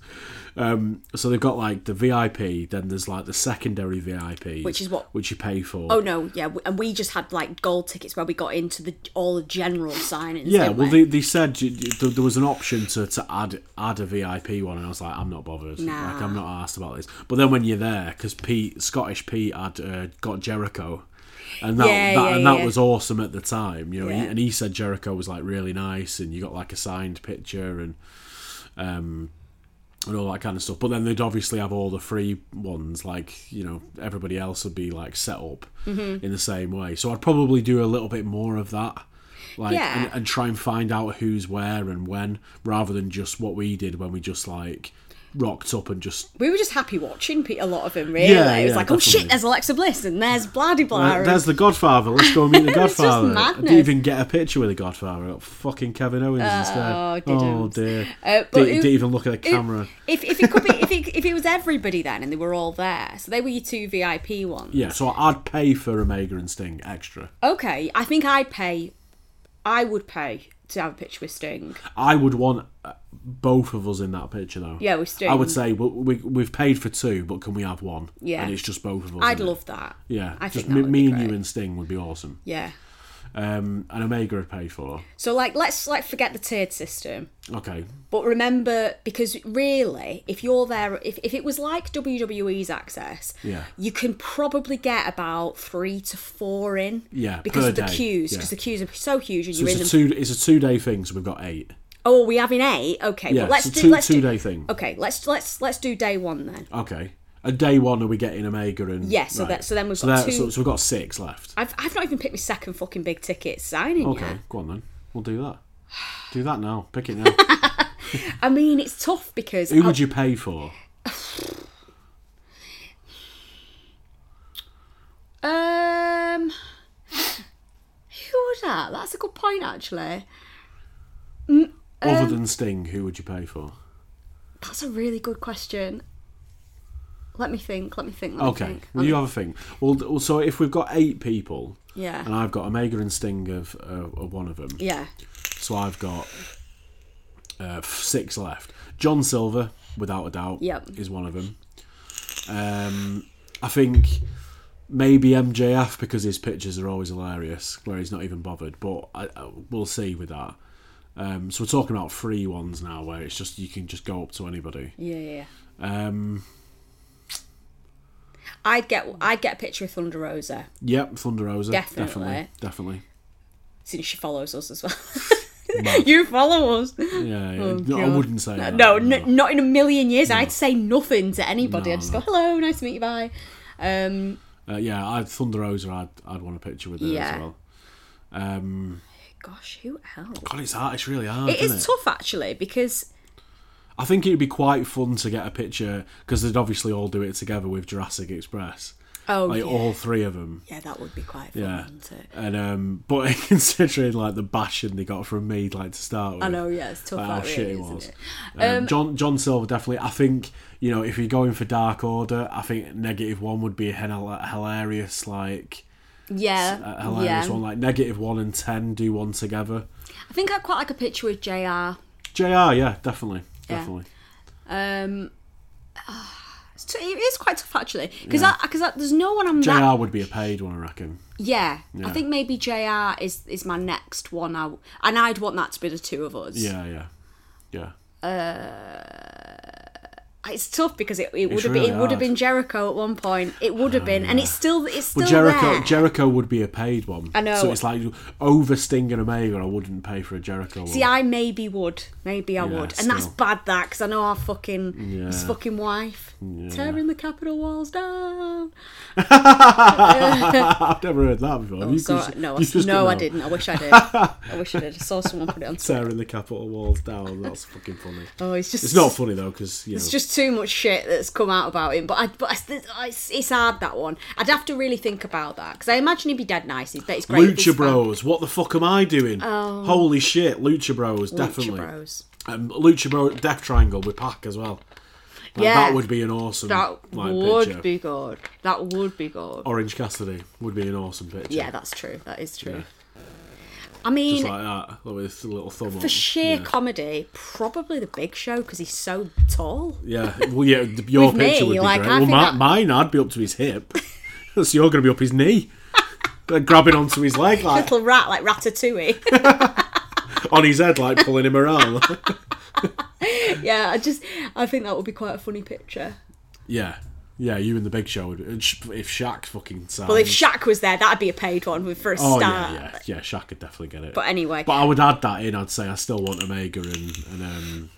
Um, so they've got like the VIP, then there's like the secondary VIP, Which is what- which you pay for. Oh no, yeah, and we just had like gold tickets where we got into the all the general signings. yeah, well, we? they, they said you- you- there there was an option to, to add add a VIP one, and I was like, I'm not bothered. Nah. Like, I'm not asked about this. But then when you're there, because Pete, Scottish Pete, had uh, got Jericho. And that, Yeah, that yeah, and that yeah. was awesome at the time, you know. He, and he said Jericho was like really nice, and you got like a signed picture and um and all that kind of stuff. But then they'd obviously have all the free ones, like you know everybody else would be like set up Mm-hmm. in the same way. So I'd probably do a little bit more of that, like and, and try and find out who's where and when, rather than just what we did when we just like rocked up and just. We were just happy watching a lot of them. Really, Yeah, it was yeah, like, oh shit, there's Alexa Bliss and there's Bloody Blah. Uh, there's the Godfather. Let's go meet the It was just Godfather. I didn't even get a picture with the Godfather. I got fucking Kevin Owens instead. oh, Oh didn't. dear. Uh, but didn't, it- didn't even look at the camera. If, if it could be, if it, if it was everybody then and they were all there, so they were your two VIP ones. yeah, so I'd pay for Omega and Sting extra. Okay, I think I'd pay. I would pay to have a picture with Sting. I would want both of us in that picture though. Yeah, with Sting. I would say well, we we've paid for two, but can we have one? Yeah. and it's just both of us. I'd in it. love that. Yeah, I just me, me and you and Sting would be awesome. Yeah. Um, and Omega would pay for. So like, let's like forget the tiered system. Okay, But remember, because really, if you're there, if, if it was like WWE's access, Yeah. you can probably get about three to four in. Yeah, because of the day, queues, yeah. because the queues are so huge, and so you're in it's them. two it's a two day thing. So we've got eight. Oh, are we having eight? Okay, Yeah, well, let's it's a do two let's two do, day thing. Okay, let's let's let's do day one then. Okay, a day one are we getting Omega and Yeah, so that- so then we've so got two- So, so we've got six left. I've I've not even picked my second fucking big ticket signing Okay, yet. go on then. We'll do that. Do that now. Pick it now. I mean, it's tough because Who I- would you pay for? Um, who was that? That's a good point, actually. Um, Other than Sting, who would you pay for? That's a really good question. Let me think. Let me think. Let me Okay, think. well, you have a thing. Well, so if we've got eight people, Yeah. and I've got Omega and Sting of, uh, of one of them, Yeah. so I've got uh, six left. John Silver, without a doubt, Yep. is one of them. Um, I think maybe MJF because his pictures are always hilarious, where he's not even bothered. But I, I, we'll see with that. Um, so we're talking about free ones now, where it's just you can just go up to anybody. Yeah. Yeah. Um, I'd get I'd get a picture of Thunder Rosa yep, Thunder Rosa, Definitely. definitely, definitely. since she follows us as well. You follow us. Yeah, yeah. no, I Oh, wouldn't say that. No, n- not in a million years. I'd say nothing to anybody. No, I'd just no. go, "Hello, nice to meet you. Bye." Um, Uh, yeah, I'd Thunder Rosa. I'd I'd want a picture with her Yeah. as well. Um, gosh, who else? God, it's hard. It's really hard. It is it? tough actually because I think it'd be quite fun to get a picture because they'd obviously all do it together with Jurassic Express. oh Like yeah. all three of them. yeah, that would be quite fun, Yeah, wouldn't it? and um, but considering like the bashing they got from me, like to start with, I know, yeah, it's tough. like, how that shit really, it isn't was. it? Um, John John Silver definitely. I think you know if you're going for Dark Order, I think Negative One would be a hilarious like Yeah, a hilarious yeah. one. Like Negative One and Ten do one together. I think I'd quite like a picture with Jr. Jr. Yeah, definitely, Yeah. definitely. Um, it's it is quite tough actually because because there's no one I'm Jr. that would be a paid one, I reckon. yeah, Yeah. I think maybe Jr. is is my next one. I and I'd want that to be the two of us. Yeah, yeah, yeah. It's tough because it, it would have really been, it would have been Jericho at one point. It would have oh, been, and it's still it's still Jericho, there. Jericho would be a paid one. I know. So it's like over Sting and Omega. I wouldn't pay for a Jericho See, one. I maybe would, maybe I Yeah, would, and that's bad. That because I know our fucking his fucking wife tearing the Capitol walls down. I've never heard that before. Oh, You just- no, I, you just no, I didn't. I wish I did. I wish I did. I saw someone put it on. Tearing the Capitol walls down. That's fucking funny. Oh, it's just It's not funny though because you know. It's just too much shit that's come out about him. But I, but I, it's, it's hard that one. I'd have to really think about that because I imagine he'd be dead nice. He's, it's great. he's Lucha Bros. What the fuck am I doing? Holy shit, Lucha Bros. Lucha Definitely. Bros. Um, Lucha Bros. Death Triangle with Pac as well. Like, Yeah. that would be an awesome That like, would picture. be good. That would be good. Orange Cassidy would be an awesome picture. Yeah, that's true. That is true. Yeah. I mean, Just like that, with a little thumb for sheer yeah. probably probably the Big Show because he's so tall. Yeah, well, yeah, your With me, picture would be like, great. I Well, my, that- mine, I'd be up to his hip. so you're going to be up his knee. Like, grabbing onto his leg, like a Little rat like Ratatouille. on his head, like pulling him around. yeah, I just I think that would be quite a funny picture. yeah, yeah, you and the Big Show. Would, if Shaq fucking signed. Well, if Shaq was there, that'd be a paid one with for a oh start. yeah, yeah, yeah, Shaq could definitely get it. But anyway, But I would add that in. I'd say I still want Omega and and um,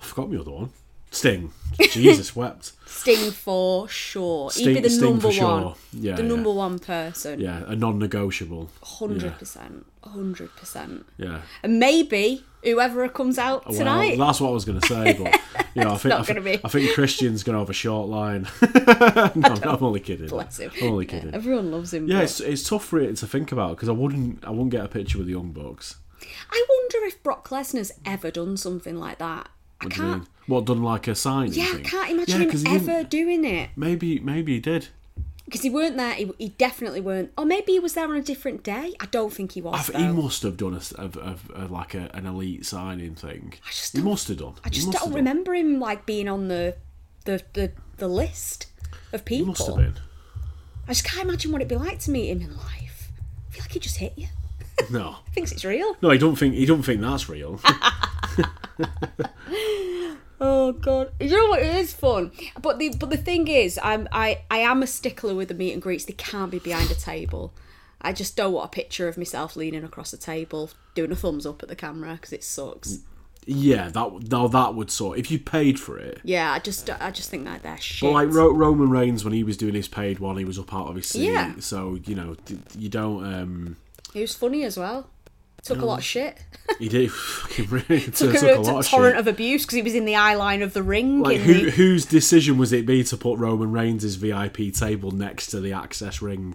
I forgot my other one. Sting. Jesus wept. Sting for sure. He'd Sting- be the Sting number for one. Yeah, the yeah. number one person. Yeah, a non-negotiable. Hundred percent. Hundred percent. Yeah. And maybe whoever comes out Well, tonight. that's what I was going to say, but you know, I think I. I think Christian's going to have a short line. no, I'm only kidding. Bless him. I'm only kidding. Everyone loves him. Yeah, but- it's, it's tough for it to think about because I wouldn't I wouldn't get a picture with the Young Bucks. I wonder if Brock Lesnar's ever done something like that. I What do can't. mean? What done like a sign? Yeah, I can't imagine Yeah, him ever doing it Maybe maybe he did. Because he weren't there. He, he definitely weren't. Or maybe he was there on a different day. I don't think he was. He must have done a, of- of- of like a, an elite signing thing. I just he don't- must have done. I just don't remember him like being on the the the, the list of people. He must have been. I just can't imagine what it'd be like to meet him in life. I feel like he just hit you. No, He thinks it's real. no, he don't think he don't think that's real. Oh god, you know what? It is fun, but the but the thing is, I'm I I am a stickler with the meet and greets. They can't be behind a table. I just don't want a picture of myself leaning across a table doing a thumbs up at the camera because it sucks. yeah, that no, that would sort. If you paid for it. Yeah, I just I just think that they're shit. But like Ro- Roman Reigns when he was doing his paid one, he was up out of his seat. Yeah. So you know you don't. um He was funny as well. Took a lot of shit. He did fucking really took, Took, a, a lot of torrent shit. of abuse because he was in the eye line of the ring. Like who, the- whose decision was it be to put Roman Reigns' VIP table next to the access ring?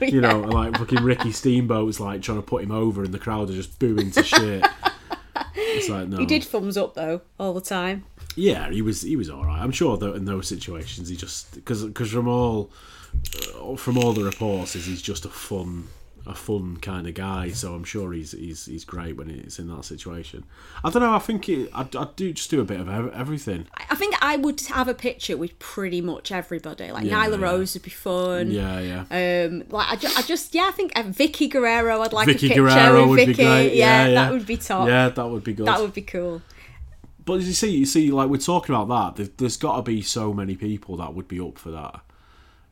You know, like fucking Ricky Steamboat's like trying to put him over, and the crowd are just booing to shit. It's like no. He did thumbs up though all the time. Yeah, he was he was all right. I'm sure that in those situations he just because because from all uh, from all the reports is he's just a fun a fun kind of guy. So I'm sure he's he's he's great when he's in that situation. I don't know. I think it, I'd, I'd do just do a bit of everything. I- I think I would have a picture with pretty much everybody. Like Yeah, Nyla yeah. Rose would be fun. Yeah, yeah. Um, like I, ju- I just yeah, I think uh, Vickie Guerrero. I'd like Vickie a picture Guerrero with would Vickie. be great. Yeah, Yeah, yeah, that would be top. Yeah, that would be good. That would be cool. But you see, you see, like we're talking about that. there- There's got to be so many people that would be up for that.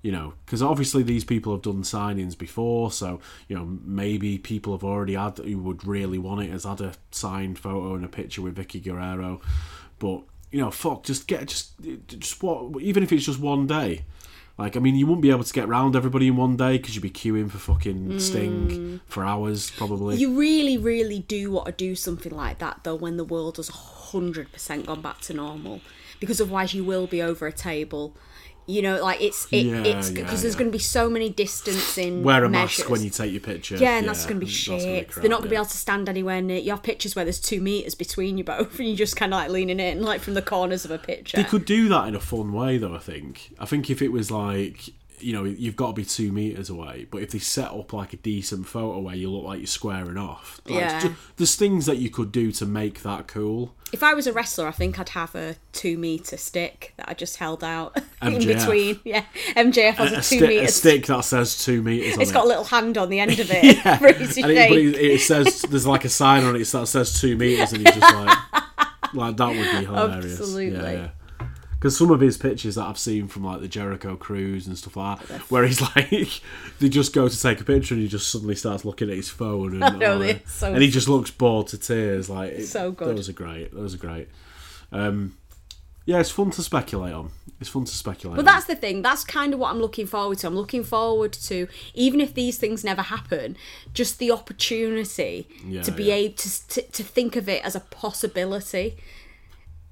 You know, because obviously these people have done signings before, so you know maybe people have already had who would really want it has had a signed photo and a picture with Vickie Guerrero. But you know, fuck, just get just just what even if it's just one day. Like, I mean, you wouldn't be able to get round everybody in one day because you'd be queuing for fucking Sting mm. for hours, probably. You really, really do want to do something like that though when the world has hundred percent gone back to normal, because otherwise you will be over a table. You know, like it's it, Yeah, it's yeah, because there's yeah. going to be so many distancing. Wear a measures. mask when you take your picture. Yeah, and that's going to be shit. crap, They're not going to be able to stand anywhere near. You have pictures where there's two meters between you both, and you're just kind of like leaning in, like from the corners of a picture. They could do that in a fun way, though. I think. I think if it was like, you know, you've got to be two meters away, but if they set up like a decent photo where you look like you're squaring off, like, Yeah. ju- there's things that you could do to make that cool. If I was a wrestler, I think I'd have a two meter stick that I just held out in between. Yeah, MJF has a, A, two sti- meter a stick that says two meters. It's got a little hand on the end of it it and it, but it, it says there's like a sign on it that says two meters, and he's just like, like that would be hilarious. Absolutely. Yeah, yeah. Because some of his pictures that I've seen from like the Jericho cruise and stuff like that, where he's like, they just go to take a picture and he just suddenly starts looking at his phone and, know, so- and he just looks bored to tears. Like it- So good. Those are great. Those are great. Um, yeah, it's fun to speculate on. It's fun to speculate. But on. that's the thing. That's kind of what I'm looking forward to. I'm looking forward to, even if these things never happen, just the opportunity Yeah, to be yeah. able to, to to think of it as a possibility.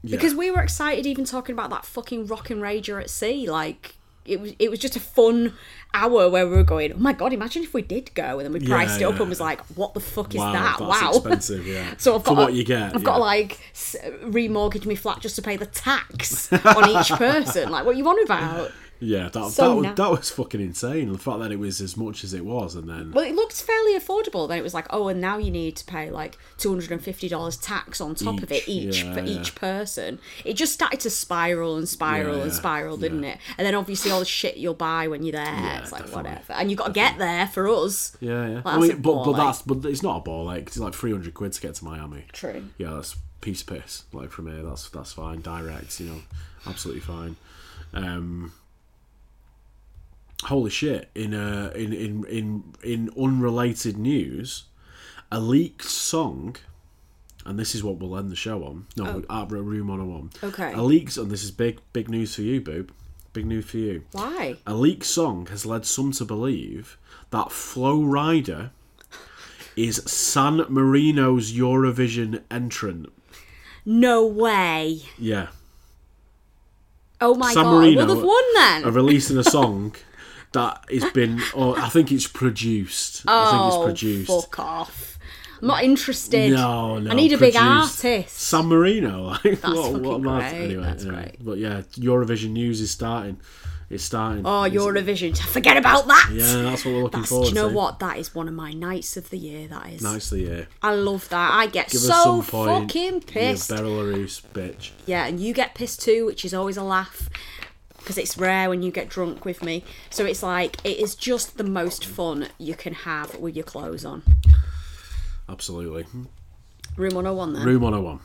Yeah. Because we were excited even talking about that fucking Rock and Rager at sea. Like it was, it was just a fun hour where we were going. Oh my god! Imagine if we did go, and then we Yeah, priced it up yeah. and was like, "What the fuck is wow, that? that's wow!" expensive. Yeah. So I've for got what to, you get. I've got to like remortgage my flat just to pay the tax on each person. Like, what you on about? Yeah, that, So that, was, na- that was fucking insane. The fact that it was as much as it was, and then Well, it looked fairly affordable. Then it was like, oh, and now you need to pay like two hundred and fifty dollars tax on top of it Each, each yeah, for yeah. each person. It just started to spiral and spiral Yeah, and spiral, didn't it? And then obviously all the shit you'll buy when you're there. it's like definitely, whatever, and you've got to get there for us. yeah, yeah. Well, I mean, but but that's but it's not a ball like It's like three hundred quid to get to Miami. True. Yeah, that's piece of piss. Like from here, that's that's fine. Direct, you know, absolutely fine. Um, holy shit! In uh, in in in in unrelated news, a leaked song and this is what we'll end the show on. No, at Room 101. Oh. Okay. A leaks, and this is big, big news for you, boob. Big news for you. Why? A leaked song has led some to believe that Flo Rida is San Marino's Eurovision entrant. No way. Yeah. Oh my San god. Marino well, they've won then. Are releasing a song that has been, or I think it's produced. I think oh, it's produced. fuck off. I'm not interested. No, no. I need a big artist. San Marino. Like, what, fucking what great, Anyway, that's anyway. great. But yeah, Eurovision news is starting. It's starting. Oh, It's- Eurovision. Forget about that. Yeah, that's what we're looking That's, forward do you know to. what? That is one of my nights of the year. That is. Nice of the year. I love that. I get Give so fucking pissed. Belarus bitch. Yeah, and you get pissed too, which is always a laugh because it's rare when you get drunk with me. So it's like it is just the most fun you can have with your clothes on. Absolutely. Room 101 then. Room 101.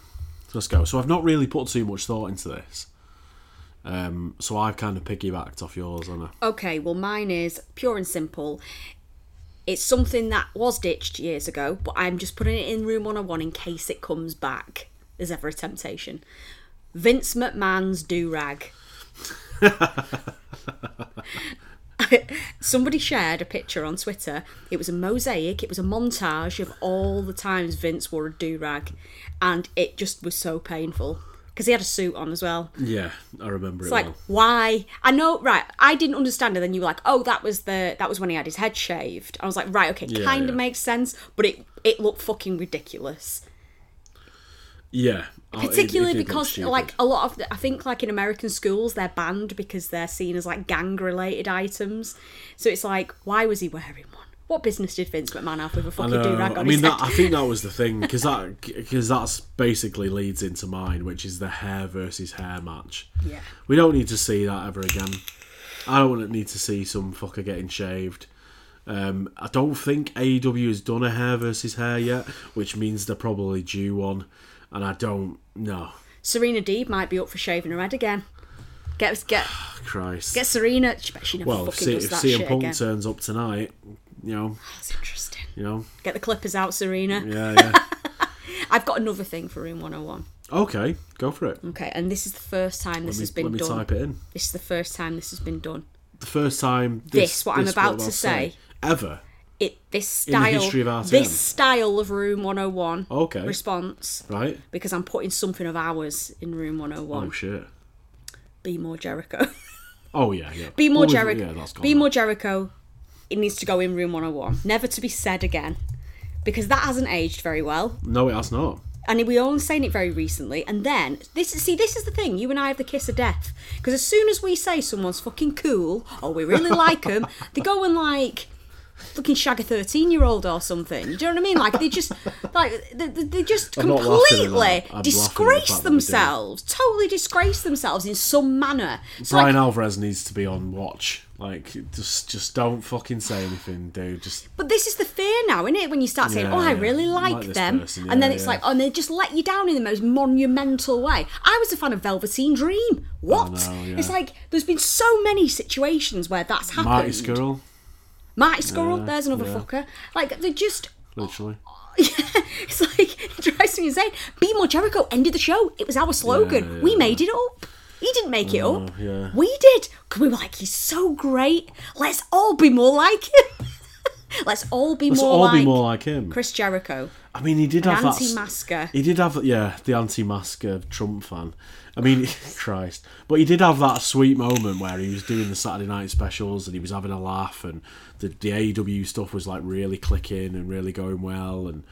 Let's go. So I've not really put too much thought into this. Um, so I've kind of piggybacked off yours, on I? Okay, well, mine is pure and simple. It's something that was ditched years ago, but I'm just putting it in room 101 in case it comes back. There's ever a temptation. Vince McMahon's do rag. Somebody shared a picture on Twitter. It was a mosaic, it was a montage of all the times Vince wore a do rag, and it just was so painful. Because he had a suit on as well. Yeah, I remember It's it like well. why? I know, right? I didn't understand it. Then you were like, "Oh, that was the that was when he had his head shaved." I was like, "Right, okay, Yeah, kind of yeah. makes sense," but it it looked fucking ridiculous. Yeah. Oh, it- it Particularly because, like, a lot of the, I think, like in American schools, they're banned because they're seen as like gang related items. So it's like, why was he wearing one? What business did Vince McMahon have with a fucking do rag on I mean, his that, head? I think that was the thing because that because that's basically leads into mine, which is the hair versus hair match. Yeah. We don't need to see that ever again. I don't need to see some fucker getting shaved. Um, I don't think AEW has done a hair versus hair yet, which means they're probably due one. And I don't know. Serena Deeb might be up for shaving her head again. Get get Christ. get Serena. She, bet she never well, fucking see, does if that CM shit Punk again. turns up tonight, you know, That's interesting. you know, Get the clippers out, Serena. yeah, yeah. I've got another thing for Room 101. okay, go for it. Okay, and this is the first time this me, has been let me done. type it in. This is the first time this has been done. The first time This, this what I'm about I'm to say. ever. It this style, of this style of Room 101 Okay. response, Right? because I'm putting something of ours in Room 101. Oh shit. Be more Jericho. Oh yeah, yeah. Be more Jericho. Yeah. Be more Jericho. It needs to go in Room 101. Never to be said again, because that hasn't aged very well. No, it has not. and we only saying it very recently and then this see this is the thing you and i have the kiss of death because as soon as we say someone's fucking cool or we really like them they go and like fucking shag a 13 year old or something do you know what i mean like they just like they, they just I'm not laughing at completely that. I'm laughing at the disgrace fact that we do. themselves totally disgrace themselves in some manner so Bryan like, Alvarez needs to be on watch. Like, just, just don't fucking say anything, dude. Just But this is the fear now, isn't it? When you start saying, Yeah, "Oh, I yeah. really like, Like them," person, and then yeah, it's yeah. like, "Oh, and they just let you down in the most monumental way." I was a fan of Velveteen Dream. What? know, yeah. It's like there's been so many situations where that's happened. Marty Scurll, Marty Scurll, Yeah, there's another yeah. fucker. Like they just. literally. it's like it drives me insane. Be more Jericho ended the show. It was our slogan. Yeah, we yeah. made it up. He didn't make it up. Uh, yeah. We did. Because we were like, he's so great. Let's all be more like him. Let's all be Let's more all like be more like him. Chris Jericho. I mean, he did have that. anti-masker. He did have, yeah, the anti-masker Trump fan. I mean, Christ, but he did have that sweet moment where he was doing the Saturday night specials and he was having a laugh, and the the AEW stuff was like really clicking and really going well, and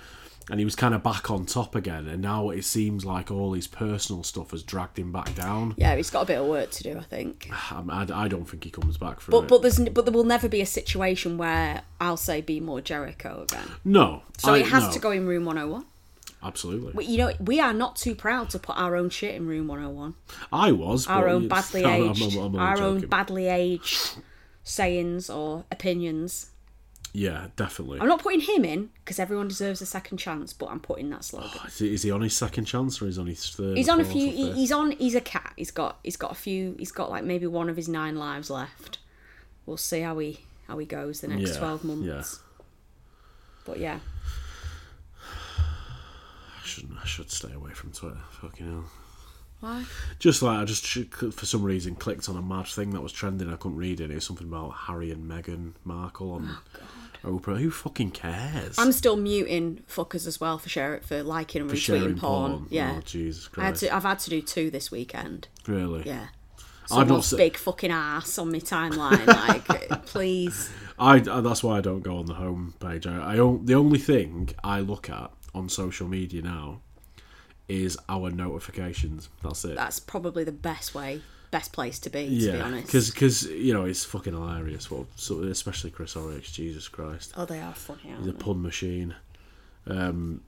and he was kind of back on top again. And now it seems like all his personal stuff has dragged him back down. Yeah, he's got a bit of work to do, I think. I, I, don't think he comes back for But it. but there's but there will never be a situation where I'll say be more Jericho again. no, So I- it has no, to go in room 101. Absolutely, But you know, we are not too proud to put our own shit in room 101. I was Our own badly I'm- I'm- aged, I'm only our own badly aged sayings or opinions. Yeah, definitely. I'm not putting him in because everyone deserves a second chance, but I'm putting that slogan. Oh, is he, is he on his second chance or is he on his third? He's on a few. he- He's on. He's a cat. He's got. He's got a few. He's got like maybe one of his nine lives left. We'll see how he how he goes the next Yeah, twelve months. yeah. But yeah, I shouldn't. I should stay away from Twitter. Fucking hell. Why? Just like I just for some reason clicked on a mad thing that was trending. I couldn't read it. It was something about Harry and Meghan Markle on oh, Oprah. Who fucking cares? I'm still muting fuckers as well for share for liking and For retweeting porn. porn. Oh, yeah. Oh, Jesus I had Christ. to. I've had to do two this weekend. really? Yeah. I've not se- big fucking ass on my timeline. Like, please. I, that's why I don't go on the home page. I, I the only thing I look at on social media now is our notifications. That's it. That's probably the best way, best place to be. To be yeah, honest. because you know it's fucking hilarious. Well, so, especially Chris Oryx. Jesus Christ, oh, they are funny. Aren't he's a they? pun machine. Um,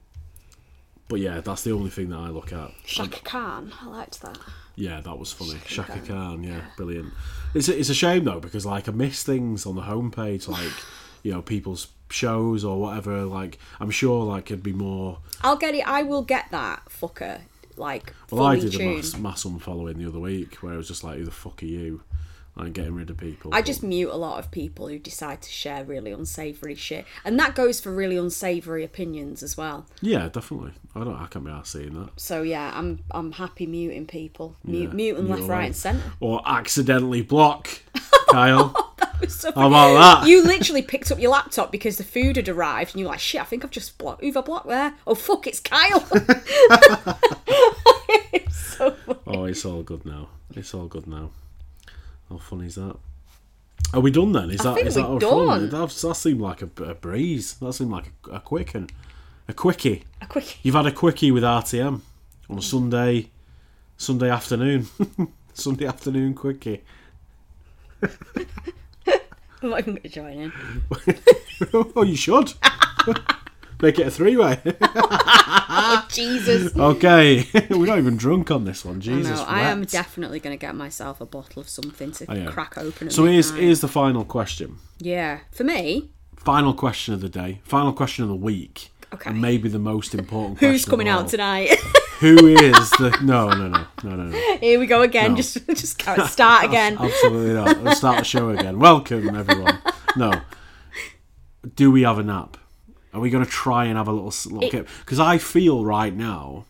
but yeah, that's the only thing that I look at. Shaka Khan. I liked that. Yeah, that was funny. Shaka Khan. Khan, yeah, brilliant. It's a, it's a shame though because like I miss things on the homepage, like you know people's shows or whatever. Like I'm sure like it'd be more. I'll get it. I will get that fucker. Like Well, I did a mass, mass unfollowing the other week where it was just like, who the fuck are you? Like getting rid of people. I But- just mute a lot of people who decide to share really unsavory shit, and that goes for really unsavory opinions as well. yeah, definitely. I don't. I can't be arsed seeing that. So yeah, I'm I'm happy muting people, mute, Yeah, mute and left, right, and centre. Or accidentally block, Kyle. So How about that? You literally picked up your laptop because the food had arrived, and you're like, "Shit, I think I've just blocked. Who've I blocked there? Oh fuck, it's Kyle." it's so funny. Oh, it's all good now. It's all good now. How funny is that? Are we done then? Is that think is that we're our fun? done. That, that seemed like a, a breeze. That seemed like a, a quick and a quickie. A quick. You've had a quickie with RTM on a Sunday, Sunday afternoon, Sunday afternoon quickie. I'm going to join in. oh, you should make it a three-way. Jesus. okay, we're not even drunk on this one. Jesus, no, I am definitely going to get myself a bottle of something to Oh, yeah. crack open. So here's here's the final question. yeah, for me, Final question of the day. Final question of the week. Okay. And maybe the most important question. who's coming out tonight? Who is the no no no no no no. Here we go again. No. Just just start again. Absolutely not. Let's start the show again. Welcome everyone. No. Do we have a nap? Are we going to try and have a little look? Because I feel right now,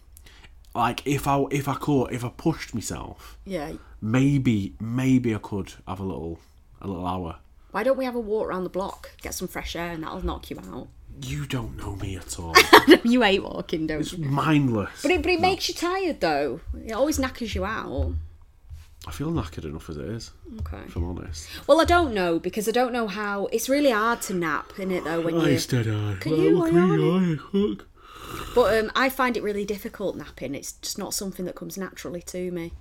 like if I if I could if I pushed myself, Yeah. maybe maybe I could have a little a little hour. Why don't we have a walk around the block, get some fresh air, and that'll knock you out? You don't know me at all. you hate walking, don't you? It's mindless. But it, but it makes you tired though. It always knackers you out. I feel knackered enough as it is. Okay. If I'm honest. Well, I don't know because I don't know how. It's really hard to nap, isn't it? Though when you. Eyes dead eye. Can you? Look Why at me, eye, look. But um, I find it really difficult napping. It's just not something that comes naturally to me.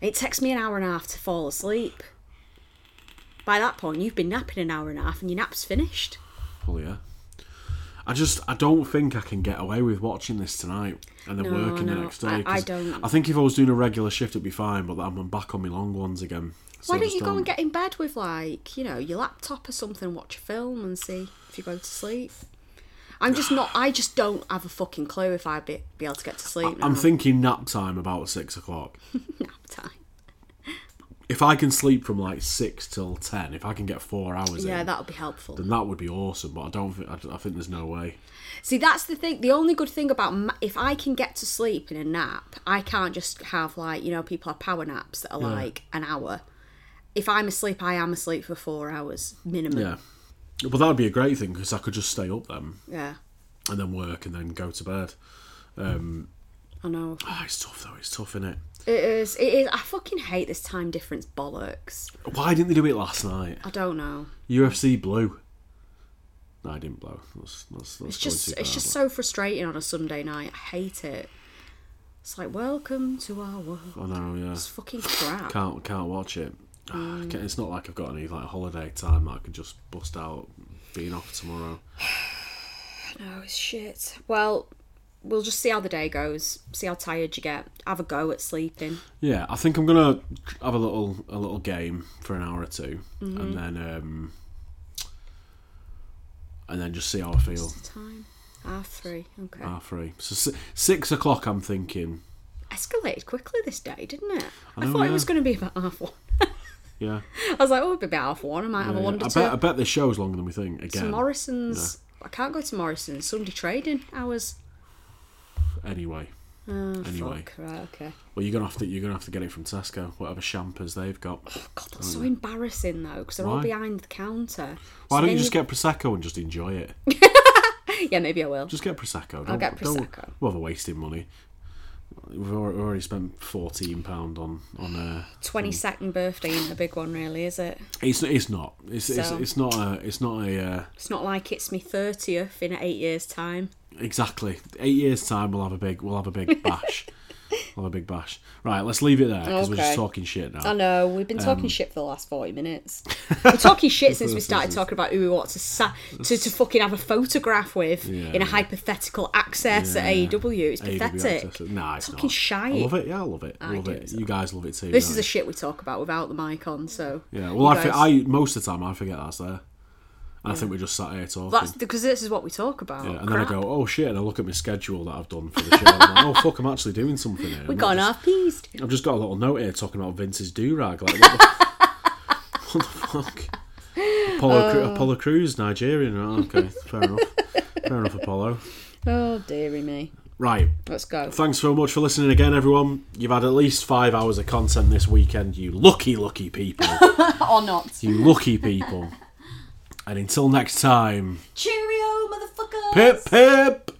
It takes me an hour and a half to fall asleep. By that point, you've been napping an hour and a half, and your nap's finished. Well, yeah. I just I don't think I can get away with watching this tonight and then No, working the next day. I- I don't. I think if I was doing a regular shift, it'd be fine. But I'm back on my long ones again. So Why don't you go and get in bed with like you know your laptop or something, watch a film, and see if you go to sleep? I'm just not. I just don't have a fucking clue if I'd be, be able to get to sleep. I'm thinking nap time about six o'clock. nap time. If I can sleep from like six till ten, if I can get four hours Yeah, in, that would be helpful. then that would be awesome. But I don't think I, I think there's no way. See, that's the thing. The only good thing about ma- if I can get to sleep in a nap, I can't just have like you know people have power naps that are like an hour. If I'm asleep, I am asleep for four hours minimum. Yeah. well, that would be a great thing because I could just stay up then Yeah, and then work and then go to bed. Um, I know. oh, it's tough though. It's tough, isn't it? It is. It is. I fucking hate this time difference bollocks. Why didn't they do it last night? I don't know. UFC blew. No, I didn't blow. That's, that's, that's It's just. It's just so frustrating on a Sunday night. I hate it. It's like welcome to our world. I know, yeah. It's fucking crap. Can't can't watch it. Ah, Mm. It's not like I've got any like holiday time that I could just bust out being off tomorrow. No, it's shit. Well, we'll just see how the day goes. See how tired you get. Have a go at sleeping. Yeah, I think I'm gonna have a little a little game for an hour or 2 Mm-hmm. and then um, and then just see how I feel. What's the time? Half three. Okay. Half three. So six o'clock. I'm thinking. Escalated quickly this day, didn't it? I, know, thought it was going to be about half one. Yeah. I was like, oh, it'll be about half one. I might have a yeah. I bet I bet this show's longer than we think. Again. Morrison's. I can't go to Morrison's. Sunday trading hours. Anyway. Oh, Anyway. fuck. Right, okay. Well, you're gonna have to you're gonna have to get it from Tesco, whatever champers they've got. Oh, God, that's so embarrassing though, because they're all behind the counter. Why So don't you just get prosecco and just enjoy it? Yeah, maybe I will. Just get prosecco. I'll Don't, get Don't Prosecco. bother wasting money. We've already spent fourteen pound on on. Uh, Twenty second birthday ain't a big one, really, is it? it's it's not. It's it's, So- it's not a it's not a uh, It's not like it's me thirtieth in eight years' time. exactly eight years time. We'll have a big we'll have a big bash. we'll a big bash. Right, let's leave it there because we're just talking shit now. I know we've been Um, talking shit for the last forty minutes. We're talking shit since we started talking about who we want to sa- to, to fucking have a photograph with Yeah, in a hypothetical access Yeah. at AEW. It's pathetic. access. Nah, it's Talking not. shite. I love it. Yeah, I love it. I I love it. as You guys love it too. This is the shit we talk about without the mic on. So Yeah, well, I, guys- think I most of the time I forget that's there. I think we're just sat here talking. that's because this is what we talk about. yeah, and then I go, oh shit, and I look at my schedule that I've done for the show. like, oh fuck, I'm actually doing something here. we I'm got an not half pieced. just- I've just got a little note here talking about Vince's do rag. Like, what the, what the fuck? Apollo, Cru- oh. Apollo Crews, Nigerian. Right, okay, fair enough. Fair enough, Apollo. Oh dearie me. Right, Let's go. thanks so much for listening again, everyone. You've had at least five hours of content this weekend, you lucky, lucky people. or not. you lucky people. And until next time, Cheerio, motherfucker. pip pip!